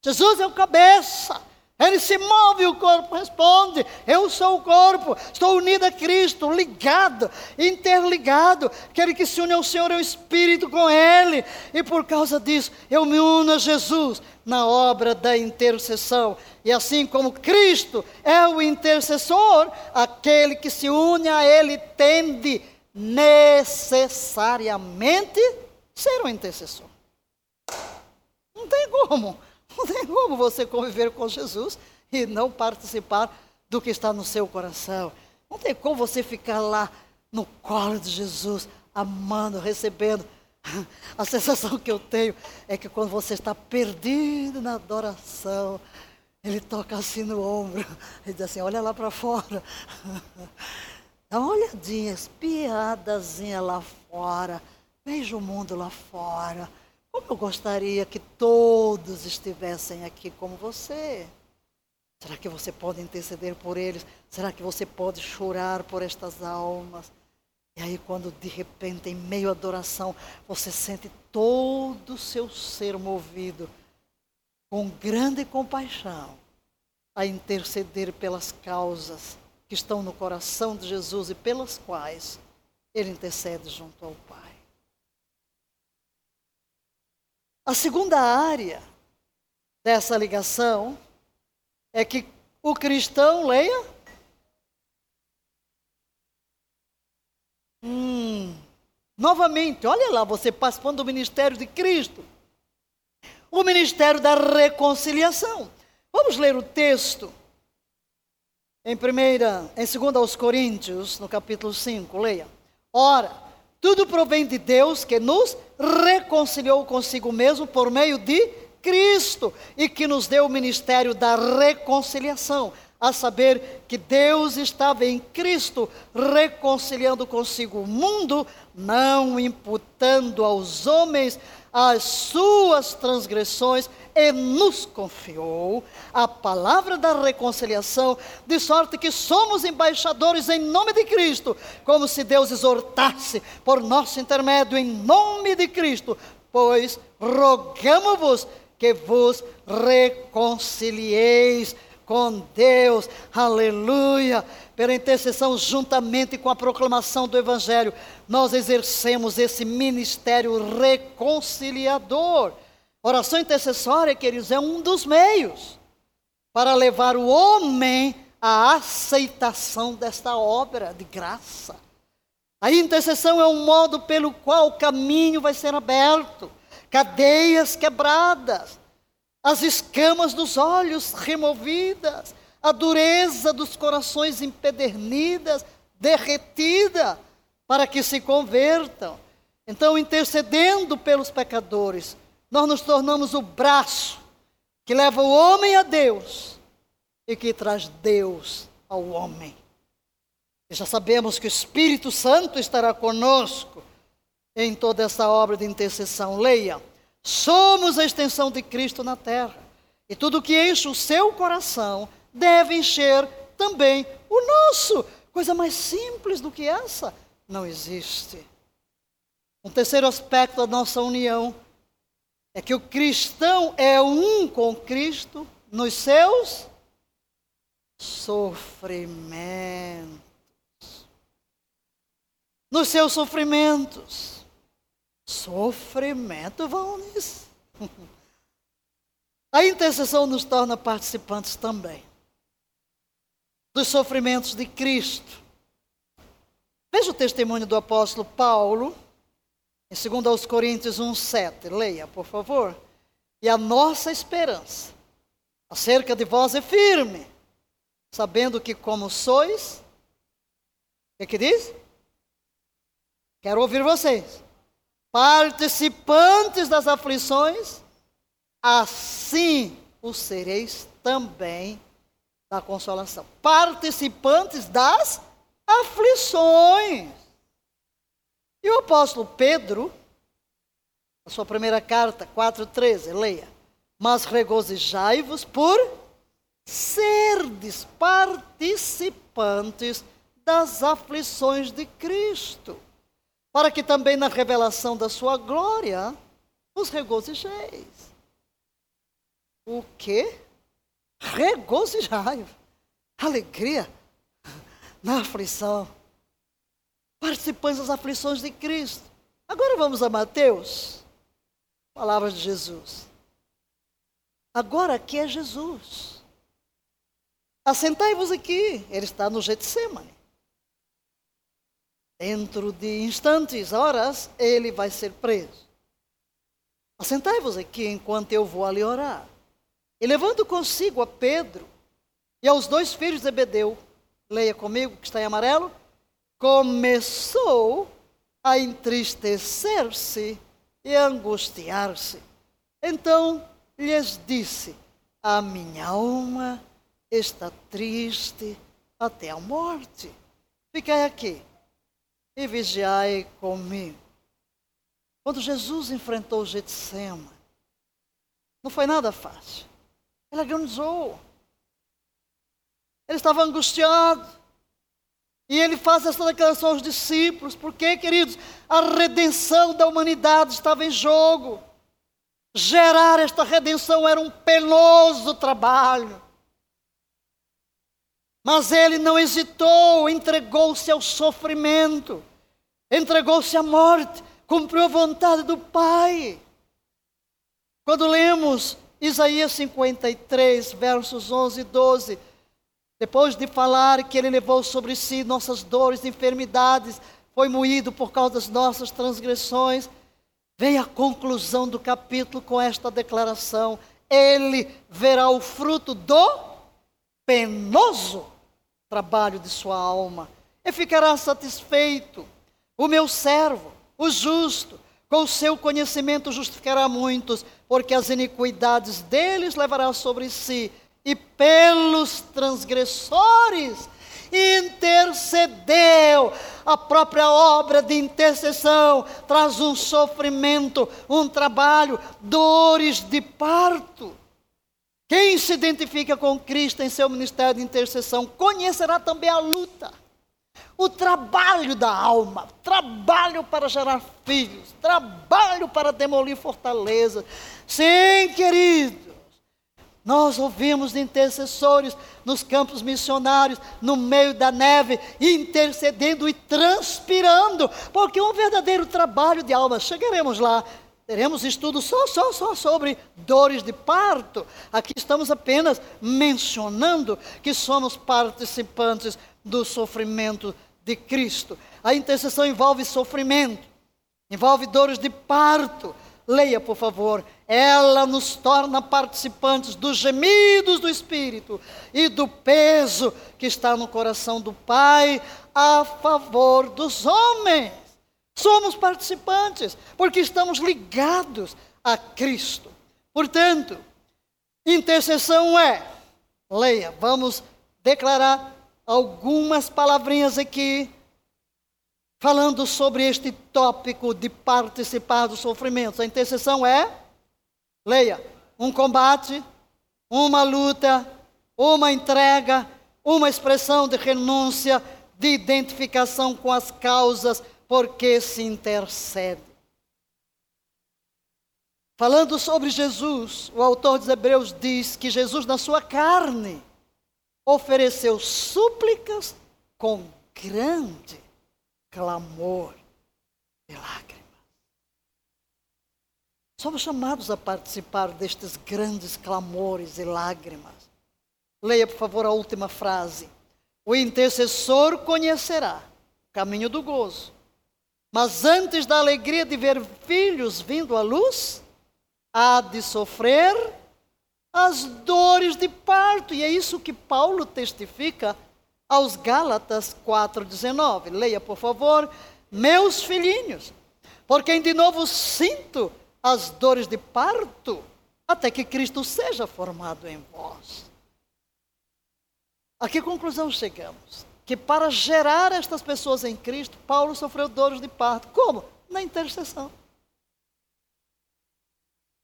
Jesus é o cabeça. Ele se move o corpo responde. Eu sou o corpo, estou unido a Cristo, ligado, interligado. Quero que se une ao Senhor, o Espírito com Ele. E por causa disso, eu me uno a Jesus na obra da intercessão. E assim como Cristo é o intercessor, aquele que se une a Ele tende necessariamente ser um intercessor. Não tem como. Não tem como você conviver com Jesus e não participar do que está no seu coração. Não tem como você ficar lá no colo de Jesus, amando, recebendo. A sensação que eu tenho é que quando você está perdido na adoração, ele toca assim no ombro e diz assim: olha lá para fora. Dá uma olhadinha, espiadazinha lá fora. Veja o mundo lá fora. Como eu gostaria que todos estivessem aqui como você. Será que você pode interceder por eles? Será que você pode chorar por estas almas? E aí, quando de repente, em meio à adoração, você sente todo o seu ser movido com grande compaixão a interceder pelas causas que estão no coração de Jesus e pelas quais ele intercede junto ao Pai. A segunda área dessa ligação é que o cristão, leia. Hum, novamente, olha lá, você participando do ministério de Cristo. O ministério da reconciliação. Vamos ler o texto. Em primeira, em 2 aos Coríntios, no capítulo 5, leia. Ora, tudo provém de Deus que nos reconciliou consigo mesmo por meio de Cristo e que nos deu o ministério da reconciliação, a saber que Deus estava em Cristo reconciliando consigo o mundo, não imputando aos homens as suas transgressões e nos confiou a palavra da reconciliação, de sorte que somos embaixadores em nome de Cristo, como se Deus exortasse por nosso intermédio em nome de Cristo, pois rogamos-vos que vos reconcilieis com Deus, aleluia, pela intercessão juntamente com a proclamação do Evangelho, nós exercemos esse ministério reconciliador. Oração intercessória, queridos, é um dos meios para levar o homem à aceitação desta obra de graça. A intercessão é um modo pelo qual o caminho vai ser aberto, cadeias quebradas, as escamas dos olhos removidas, a dureza dos corações empedernidas, derretida, para que se convertam. Então, intercedendo pelos pecadores, nós nos tornamos o braço que leva o homem a Deus e que traz Deus ao homem. E já sabemos que o Espírito Santo estará conosco em toda essa obra de intercessão. Leia. Somos a extensão de Cristo na terra. E tudo que enche o seu coração deve encher também o nosso. Coisa mais simples do que essa não existe. Um terceiro aspecto da nossa união é que o cristão é um com Cristo nos seus sofrimentos. Nos seus sofrimentos. Sofrimento, vamos. A intercessão nos torna participantes também dos sofrimentos de Cristo. Veja o testemunho do apóstolo Paulo, em 2 Coríntios 1,7. Leia, por favor. E a nossa esperança acerca de vós é firme, sabendo que, como sois, o que, que diz? Quero ouvir vocês. Participantes das aflições, assim o sereis também da consolação. Participantes das aflições. E o apóstolo Pedro, a sua primeira carta, 4,13, leia. Mas regozijai-vos por serdes participantes das aflições de Cristo, para que também na revelação da sua glória os regozijeis. O quê? Regozijai. Alegria na aflição. Participantes das aflições de Cristo. Agora vamos a Mateus. Palavras de Jesus. Agora aqui é Jesus. Assentai-vos aqui. Ele está no Getsemane. Dentro de instantes, horas, ele vai ser preso. Assentai-vos aqui enquanto eu vou ali orar. E levando consigo a Pedro e aos dois filhos de Zebedeu, leia comigo que está em amarelo, começou a entristecer-se e angustiar-se. Então lhes disse: A minha alma está triste até a morte. Ficai aqui e vigiai comigo. Quando Jesus enfrentou o Getsemane, não foi nada fácil. Ele agonizou. Ele estava angustiado. E ele faz essa declaração aos discípulos, porque, queridos, a redenção da humanidade estava em jogo. Gerar esta redenção era um penoso trabalho. Mas ele não hesitou, entregou-se ao sofrimento, entregou-se à morte, cumpriu a vontade do Pai. Quando lemos Isaías 53, versos 11 e 12, depois de falar que ele levou sobre si nossas dores enfermidades, foi moído por causa das nossas transgressões, vem a conclusão do capítulo com esta declaração: Ele verá o fruto do penoso trabalho de sua alma e ficará satisfeito. O meu servo, o justo, com o seu conhecimento justificará muitos, porque as iniquidades deles levará sobre si e pelos transgressores intercedeu. A própria obra de intercessão traz um sofrimento, um trabalho, dores de parto. Quem se identifica com Cristo em seu ministério de intercessão conhecerá também a luta, o trabalho da alma, trabalho para gerar filhos, trabalho para demolir fortalezas. Sim, querido, nós ouvimos intercessores nos campos missionários, no meio da neve, intercedendo e transpirando, porque um verdadeiro trabalho de alma. Chegaremos lá, teremos estudo só, só, só sobre dores de parto. Aqui estamos apenas mencionando que somos participantes do sofrimento de Cristo. A intercessão envolve sofrimento, envolve dores de parto. Leia, por favor ela nos torna participantes dos gemidos do Espírito e do peso que está no coração do Pai a favor dos homens. Somos participantes, porque estamos ligados a Cristo. Portanto, Intercessão é, leia, vamos declarar algumas palavrinhas aqui, falando sobre este tópico de participar dos sofrimentos. A intercessão é, leia, um combate, uma luta, uma entrega, uma expressão de renúncia, de identificação com as causas porque se intercede. Falando sobre Jesus, o autor dos Hebreus diz que Jesus, na sua carne, ofereceu súplicas com grande clamor e lágrimas. Somos chamados a participar destes grandes clamores e lágrimas. Leia, por favor, a última frase. O intercessor conhecerá o caminho do gozo, mas antes da alegria de ver filhos vindo à luz, há de sofrer as dores de parto. E é isso que Paulo testifica aos Gálatas 4,19. Leia, por favor, meus filhinhos, porque de novo sinto as dores de parto, até que Cristo seja formado em vós. A que conclusão chegamos? Que para gerar estas pessoas em Cristo, Paulo sofreu dores de parto. Como? Na intercessão.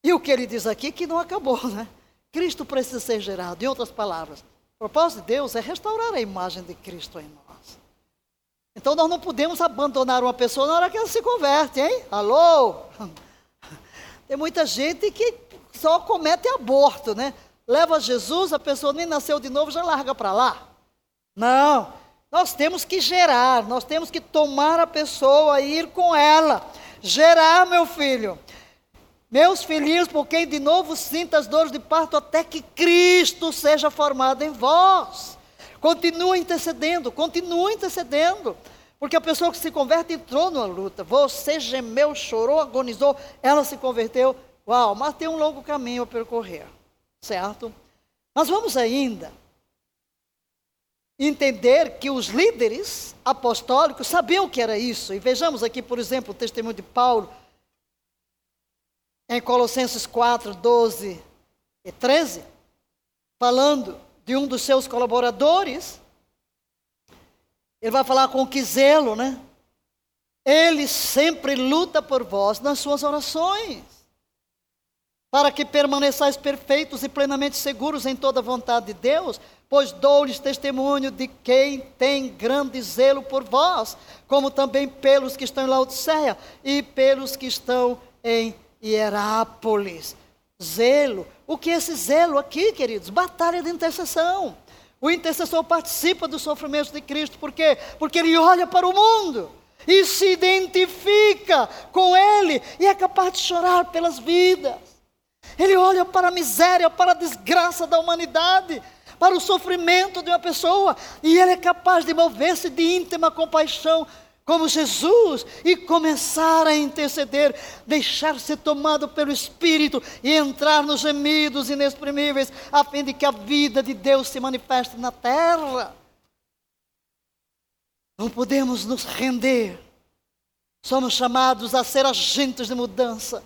E o que ele diz aqui que não acabou, né? Cristo precisa ser gerado. Em outras palavras, o propósito de Deus é restaurar a imagem de Cristo em nós. Então nós não podemos abandonar uma pessoa na hora que ela se converte, hein? Alô? Tem muita gente que só comete aborto, né? Leva Jesus, a pessoa nem nasceu de novo, já larga para lá. Não, nós temos que gerar, nós temos que tomar a pessoa e ir com ela. Gerar, meu filho. Meus filhinhos, por quem de novo sinta as dores de parto, até que Cristo seja formado em vós. Continua intercedendo, continua intercedendo. Porque a pessoa que se converte entrou numa luta. Você gemeu, chorou, agonizou, ela se converteu. Uau, mas tem um longo caminho a percorrer. Certo? Mas vamos ainda entender que os líderes apostólicos sabiam o que era isso. E vejamos aqui, por exemplo, o testemunho de Paulo em Colossenses 4, 12 e 13, falando de um dos seus colaboradores. Ele vai falar com que zelo, né? Ele sempre luta por vós nas suas orações, para que permaneçais perfeitos e plenamente seguros em toda a vontade de Deus, pois dou-lhes testemunho de quem tem grande zelo por vós, como também pelos que estão em Laodiceia e pelos que estão em Hierápolis. Zelo. O que é esse zelo aqui, queridos? Batalha de intercessão. O intercessor participa do sofrimento de Cristo, por quê? Porque ele olha para o mundo e se identifica com ele e é capaz de chorar pelas vidas. Ele olha para a miséria, para a desgraça da humanidade, para o sofrimento de uma pessoa e ele é capaz de mover-se de íntima compaixão como Jesus e começar a interceder, deixar-se tomado pelo Espírito e entrar nos gemidos inexprimíveis, a fim de que a vida de Deus se manifeste na terra. Não podemos nos render. Somos chamados a ser agentes de mudança,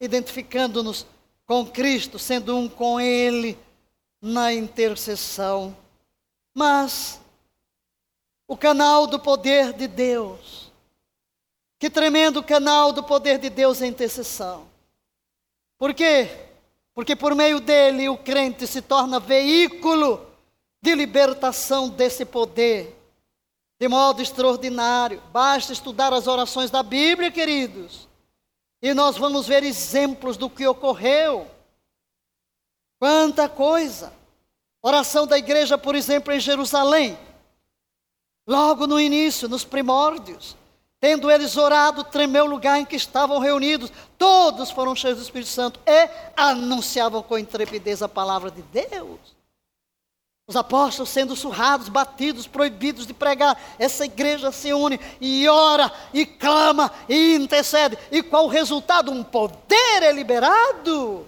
identificando-nos com Cristo, sendo um com Ele na intercessão. Mas o canal do poder de Deus. Que tremendo canal do poder de Deus em intercessão. Por quê? Porque por meio dele o crente se torna veículo de libertação desse poder de modo extraordinário. Basta estudar as orações da Bíblia, queridos, e nós vamos ver exemplos do que ocorreu. Quanta coisa! Oração da igreja, por exemplo, em Jerusalém. Logo no início, nos primórdios, tendo eles orado, tremeu o lugar em que estavam reunidos. Todos foram cheios do Espírito Santo e anunciavam com intrepidez a palavra de Deus. Os apóstolos sendo surrados, batidos, proibidos de pregar. Essa igreja se une e ora, e clama, e intercede. E qual o resultado? Um poder é liberado.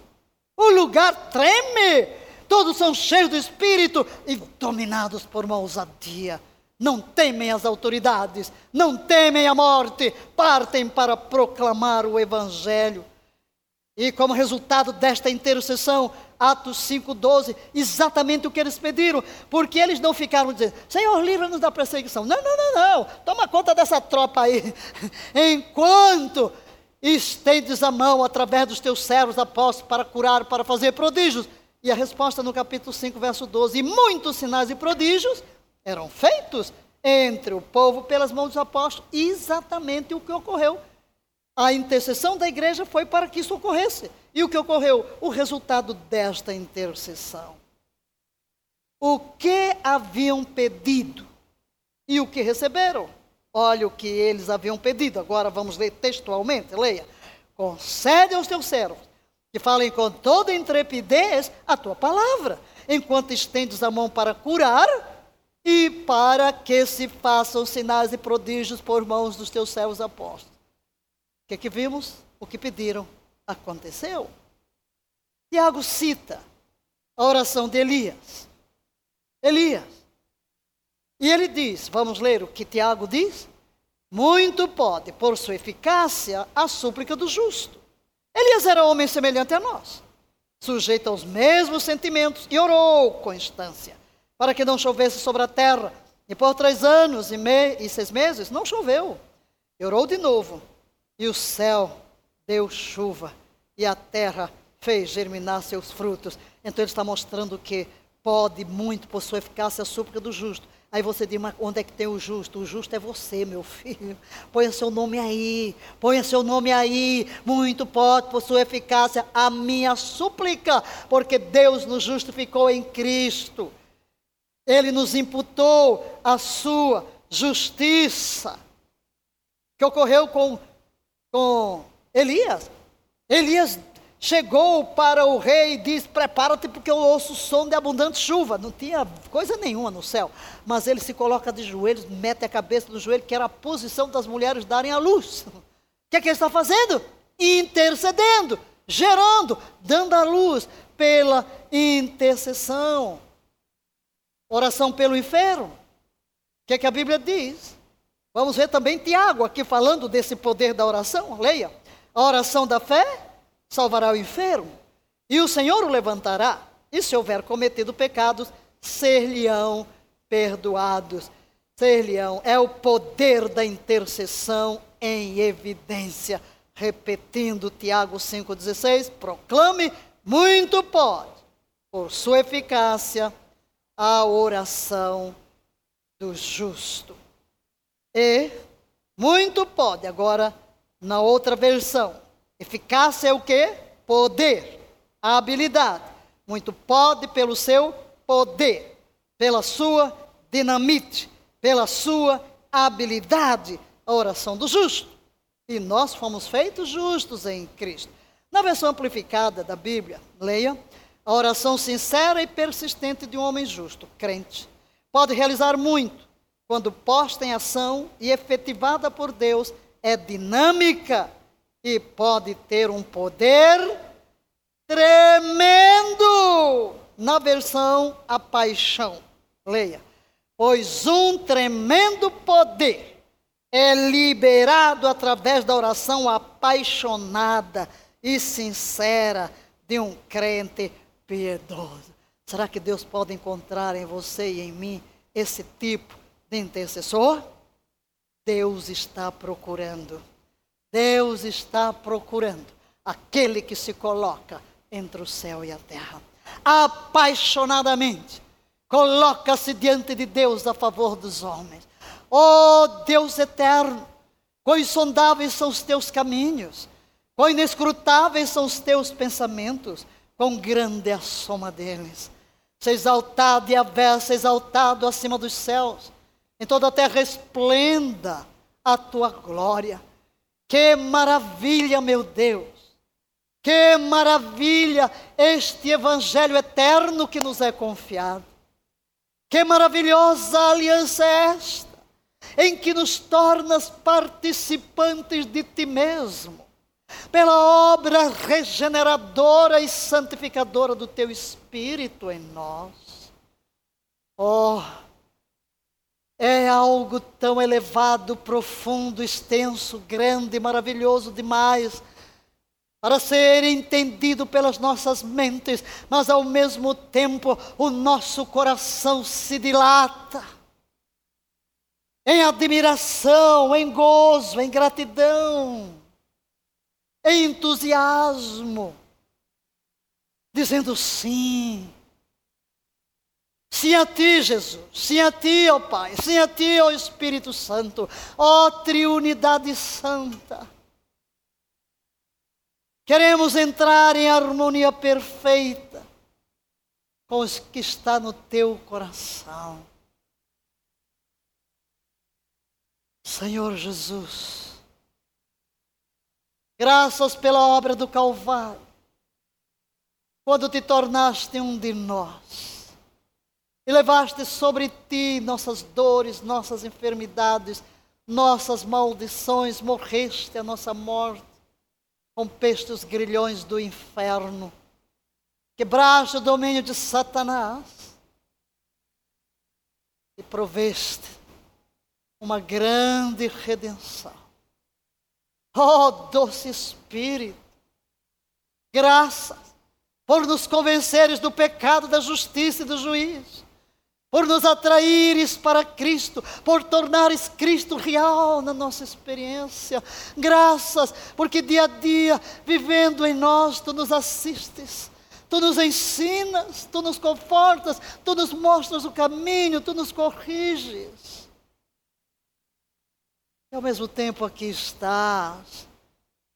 O lugar treme. Todos são cheios do Espírito e dominados por uma ousadia não temem as autoridades, não temem a morte, partem para proclamar o Evangelho. E como resultado desta intercessão, Atos 5,12, exatamente o que eles pediram, porque eles não ficaram dizendo, Senhor, livra-nos da perseguição. Não, não, não, não, toma conta dessa tropa aí. Enquanto estendes a mão através dos teus servos apóstolos para curar, para fazer prodígios. E a resposta no capítulo 5, verso 12: e muitos sinais e prodígios eram feitos entre o povo pelas mãos dos apóstolos, exatamente o que ocorreu. A intercessão da igreja foi para que isso ocorresse. E o que ocorreu? O resultado desta intercessão. O que haviam pedido e o que receberam? Olha o que eles haviam pedido. Agora vamos ler textualmente. Leia. Concede aos teus servos que falem com toda intrepidez a tua palavra, enquanto estendes a mão para curar e para que se façam sinais e prodígios por mãos dos teus servos apóstolos. O que, é que vimos? O que pediram aconteceu. Tiago cita a oração de Elias. Elias. E ele diz, vamos ler o que Tiago diz? Muito pode, por sua eficácia, a súplica do justo. Elias era homem semelhante a nós, sujeito aos mesmos sentimentos, e orou com instância, para que não chovesse sobre a terra. E por três anos e, e seis meses não choveu. Orou de novo, e o céu deu chuva, e a terra fez germinar seus frutos. Então ele está mostrando que pode muito por sua eficácia a súplica do justo. Aí você diz, mas onde é que tem o justo? O justo é você, meu filho. Ponha seu nome aí, ponha seu nome aí. Muito pode, por sua eficácia, a minha súplica, porque Deus nos justificou em Cristo. Ele nos imputou a sua justiça. Que ocorreu com, com Elias. Elias chegou para o rei e disse: Prepara-te, porque eu ouço o som de abundante chuva. Não tinha coisa nenhuma no céu. Mas ele se coloca de joelhos, mete a cabeça no joelho, que era a posição das mulheres darem a luz. O que é que ele está fazendo? Intercedendo, gerando, dando a luz pela intercessão. Oração pelo inferno. O que é que a Bíblia diz? Vamos ver também Tiago aqui falando desse poder da oração. Leia. A oração da fé salvará o enfermo, e o Senhor o levantará, e se houver cometido pecados, ser-lhe-ão perdoados. Ser-lhe-ão é o poder da intercessão em evidência. Repetindo Tiago 5,16, proclame, muito pode, por sua eficácia, a oração do justo. E muito pode, agora na outra versão, Eficácia é o que? Poder, a habilidade. Muito pode pelo seu poder, pela sua dinamite, pela sua habilidade, a oração do justo. E nós fomos feitos justos em Cristo. Na versão amplificada da Bíblia, leia, a oração sincera e persistente de um homem justo, crente, pode realizar muito quando posta em ação e efetivada por Deus, é dinâmica e pode ter um poder tremendo. Na versão A Paixão, leia. Pois um tremendo poder é liberado através da oração apaixonada e sincera de um crente piedoso. Será que Deus pode encontrar em você e em mim esse tipo de intercessor? Deus está procurando. Deus está procurando aquele que se coloca entre o céu e a terra. Apaixonadamente, coloca-se diante de Deus a favor dos homens. Oh Deus eterno, quão insondáveis são os teus caminhos, quão inescrutáveis são os teus pensamentos, quão grande é a soma deles. Se exaltado e avessa, exaltado acima dos céus, em toda a terra esplenda a tua glória. Que maravilha, meu Deus! Que maravilha este Evangelho eterno que nos é confiado. Que maravilhosa aliança é esta, em que nos tornas participantes de ti mesmo, pela obra regeneradora e santificadora do teu Espírito em nós. Oh, é algo tão elevado, profundo, extenso, grande, maravilhoso demais. para ser entendido pelas nossas mentes, mas ao mesmo tempo o nosso coração se dilata em admiração, em gozo, em gratidão, entusiasmo, dizendo sim. Sim a ti, Jesus. Sim a ti, ó Pai. Sim a ti, ó Espírito Santo. Ó Triunidade Santa. Queremos entrar em harmonia perfeita com o que está no teu coração. Senhor Jesus, graças pela obra do Calvário, quando te tornaste um de nós e levaste sobre ti nossas dores, nossas enfermidades, nossas maldições, morreste a nossa morte rompeste os grilhões do inferno, quebraste o domínio de Satanás e proveste uma grande redenção. Oh, doce Espírito, graças por nos convenceres do pecado, da justiça e do juízo por nos atraires para Cristo, por tornares Cristo real na nossa experiência. Graças, porque dia a dia, vivendo em nós, tu nos assistes. Tu nos ensinas, tu nos confortas, tu nos mostras o caminho, tu nos corriges. E ao mesmo tempo aqui estás.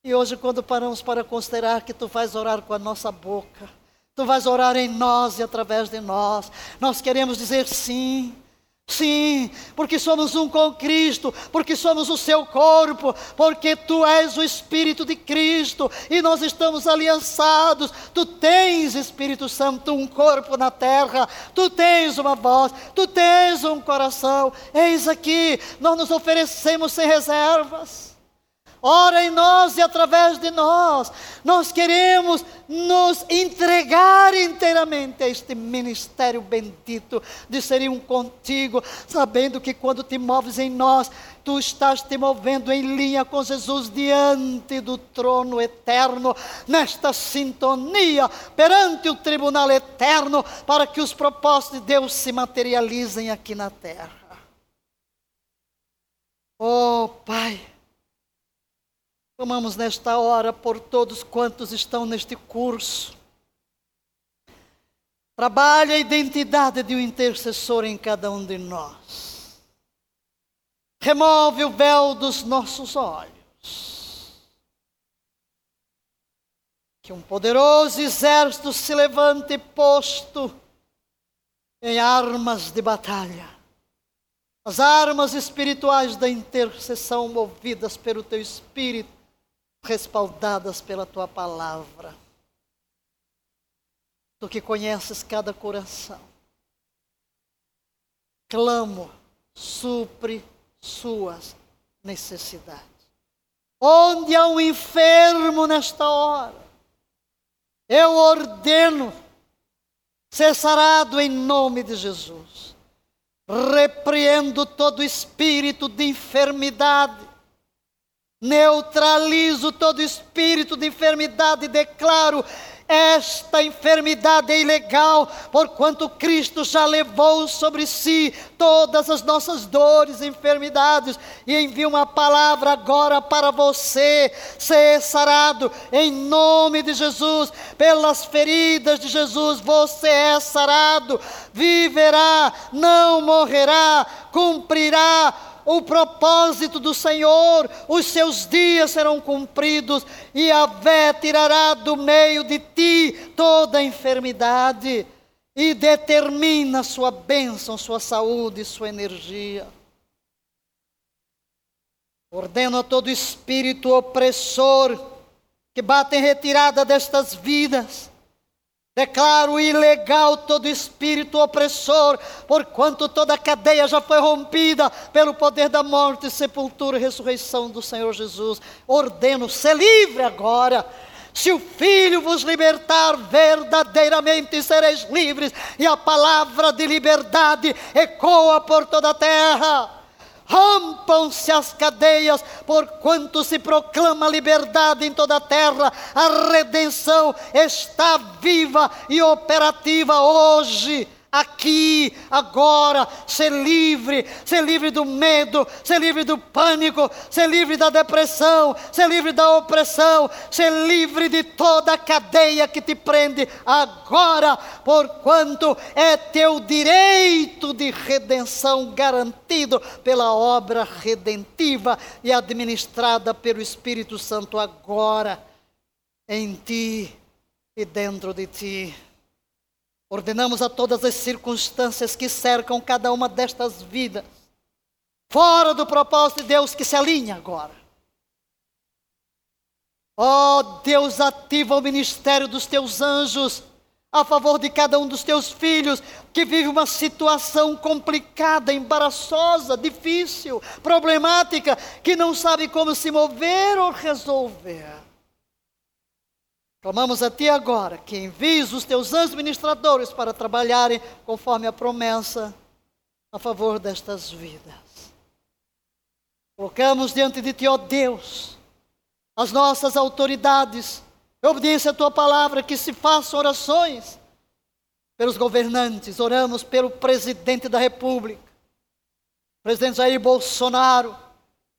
E hoje, quando paramos para considerar que tu vais orar com a nossa boca, Tu vais orar em nós e através de nós. Nós queremos dizer sim. Sim, porque somos um com Cristo, porque somos o seu corpo, porque tu és o Espírito de Cristo e nós estamos aliançados. Tu tens, Espírito Santo, um corpo na terra, tu tens uma voz, tu tens um coração. Eis aqui, nós nos oferecemos sem reservas. Ora em nós e através de nós. Nós queremos nos entregar inteiramente a este ministério bendito de ser um contigo, sabendo que quando te moves em nós, tu estás te movendo em linha com Jesus diante do trono eterno, nesta sintonia perante o tribunal eterno, para que os propósitos de Deus se materializem aqui na terra. Oh, Pai Clamamos nesta hora por todos quantos estão neste curso. Trabalhe a identidade de um intercessor em cada um de nós. Remove o véu dos nossos olhos. Que um poderoso exército se levante posto em armas de batalha. As armas espirituais da intercessão movidas pelo teu espírito respaldadas pela tua palavra. Tu que conheces cada coração. Clamo, supre suas necessidades. Onde há um enfermo nesta hora, eu ordeno, ser sarado em nome de Jesus. Repreendo todo espírito de enfermidade, Neutralizo todo espírito de enfermidade e declaro: esta enfermidade é ilegal, porquanto Cristo já levou sobre si todas as nossas dores e enfermidades, e envia uma palavra agora para você, ser sarado, em nome de Jesus, pelas feridas de Jesus, você é sarado, viverá, não morrerá, cumprirá o propósito do Senhor, os seus dias serão cumpridos, e a vé tirará do meio de ti toda enfermidade, e determina sua bênção, sua saúde, sua energia. Ordeno a todo espírito opressor que bate em retirada destas vidas, Declaro ilegal todo espírito opressor, porquanto toda cadeia já foi rompida pelo poder da morte, sepultura e ressurreição do Senhor Jesus. Ordeno, se livre agora. Se o Filho vos libertar, verdadeiramente sereis livres, e a palavra de liberdade ecoa por toda a terra. Rompam-se as cadeias, porquanto se proclama liberdade em toda a terra, a redenção está viva e operativa hoje aqui, agora, ser livre, ser livre do medo, ser livre do pânico, ser livre da depressão, ser livre da opressão, ser livre de toda a cadeia que te prende agora, porquanto é teu direito de redenção garantido pela obra redentiva e administrada pelo Espírito Santo agora em ti e dentro de ti. Ordenamos a todas as circunstâncias que cercam cada uma destas vidas, fora do propósito de Deus que se alinha agora. Ó oh, Deus, ativa o ministério dos teus anjos a favor de cada um dos teus filhos que vive uma situação complicada, embaraçosa, difícil, problemática, que não sabe como se mover ou resolver. Clamamos a Ti agora que envies os Teus anjos ministradores para trabalharem conforme a promessa a favor destas vidas. Colocamos diante de Ti, ó Deus, as nossas autoridades, obediência à Tua palavra, que se façam orações pelos governantes, oramos pelo presidente da República, presidente Jair Bolsonaro,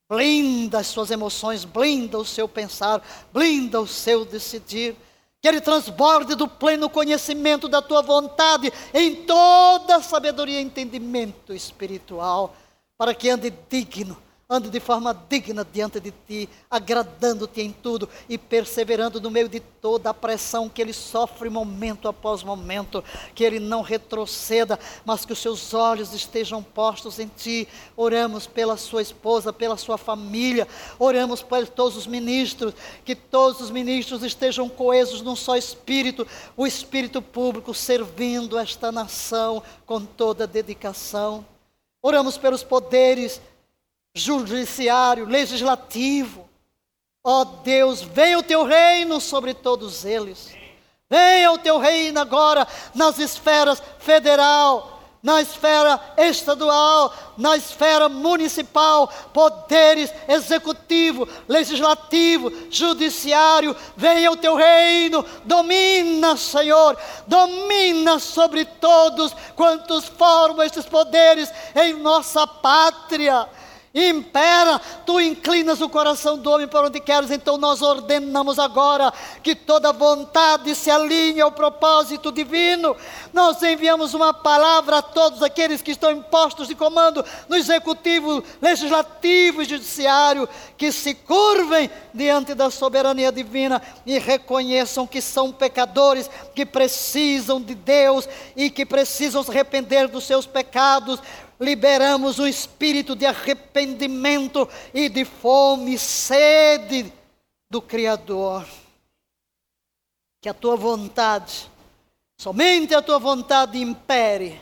Blinda as suas emoções, blinda o seu pensar, blinda o seu decidir. Que ele transborde do pleno conhecimento da tua vontade em toda sabedoria e entendimento espiritual, para que ande digno ande de forma digna diante de ti, agradando-te em tudo e perseverando no meio de toda a pressão que ele sofre momento após momento, que ele não retroceda, mas que os seus olhos estejam postos em ti. Oramos pela sua esposa, pela sua família, oramos por todos os ministros, que todos os ministros estejam coesos num só espírito, o espírito público servindo esta nação com toda dedicação. Oramos pelos poderes judiciário, legislativo. Ó oh Deus, venha o teu reino sobre todos eles. Venha o teu reino agora nas esferas federal, na esfera estadual, na esfera municipal, poderes executivo, legislativo, judiciário. Venha o teu reino, domina, Senhor, domina sobre todos quantos formam estes poderes em nossa pátria impera, tu inclinas o coração do homem para onde queres, então nós ordenamos agora que toda vontade se alinhe ao propósito divino. Nós enviamos uma palavra a todos aqueles que estão em postos de comando no executivo, legislativo e judiciário, que se curvem diante da soberania divina e reconheçam que são pecadores, que precisam de Deus e que precisam se arrepender dos seus pecados liberamos o espírito de arrependimento e de fome e sede do Criador. Que a tua vontade, somente a tua vontade impere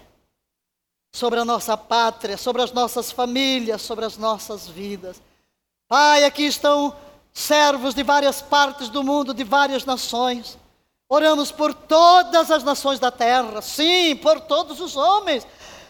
sobre a nossa pátria, sobre as nossas famílias, sobre as nossas vidas. Pai, aqui estão servos de várias partes do mundo, de várias nações. Oramos por todas as nações da terra, sim, por todos os homens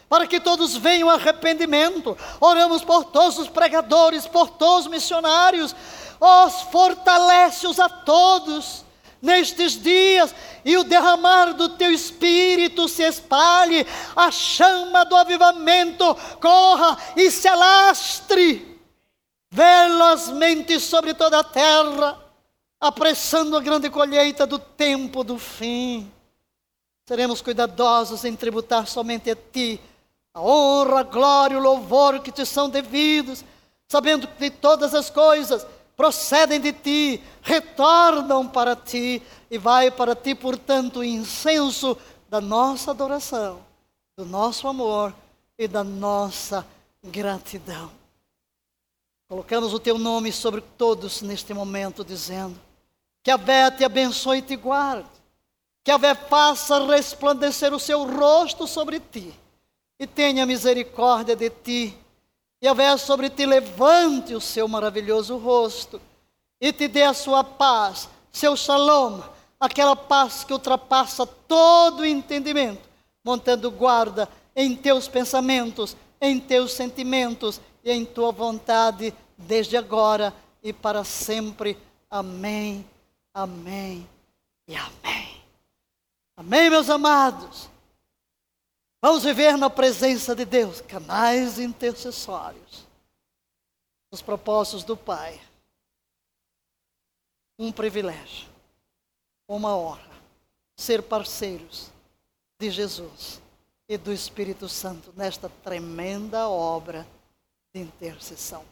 para que todos venham arrependimento. Oramos por todos os pregadores, por todos os missionários. Os fortalece-os a todos nestes dias e o derramar do teu espírito se espalhe, a chama do avivamento corra e se alastre velozmente sobre toda a terra, apressando a grande colheita do tempo do fim. Seremos cuidadosos em tributar somente a ti a honra, a glória, o louvor que te são devidos, sabendo que todas as coisas procedem de ti, retornam para ti, e vai para ti, portanto, o incenso da nossa adoração, do nosso amor e da nossa gratidão. Colocamos o teu nome sobre todos neste momento, dizendo: Que a Vé te abençoe e te guarde, que a Vé faça resplandecer o seu rosto sobre ti e tenha misericórdia de ti. E ao sobre ti levante o seu maravilhoso rosto e te dê a sua paz, seu shalom, aquela paz que ultrapassa todo o entendimento, montando guarda em teus pensamentos, em teus sentimentos e em tua vontade, desde agora e para sempre. Amém, amém e amém. Amém, meus amados. Vamos viver na presença de Deus, canais intercessórios, os propósitos do Pai. Um privilégio, uma honra, ser parceiros de Jesus e do Espírito Santo nesta tremenda obra de intercessão.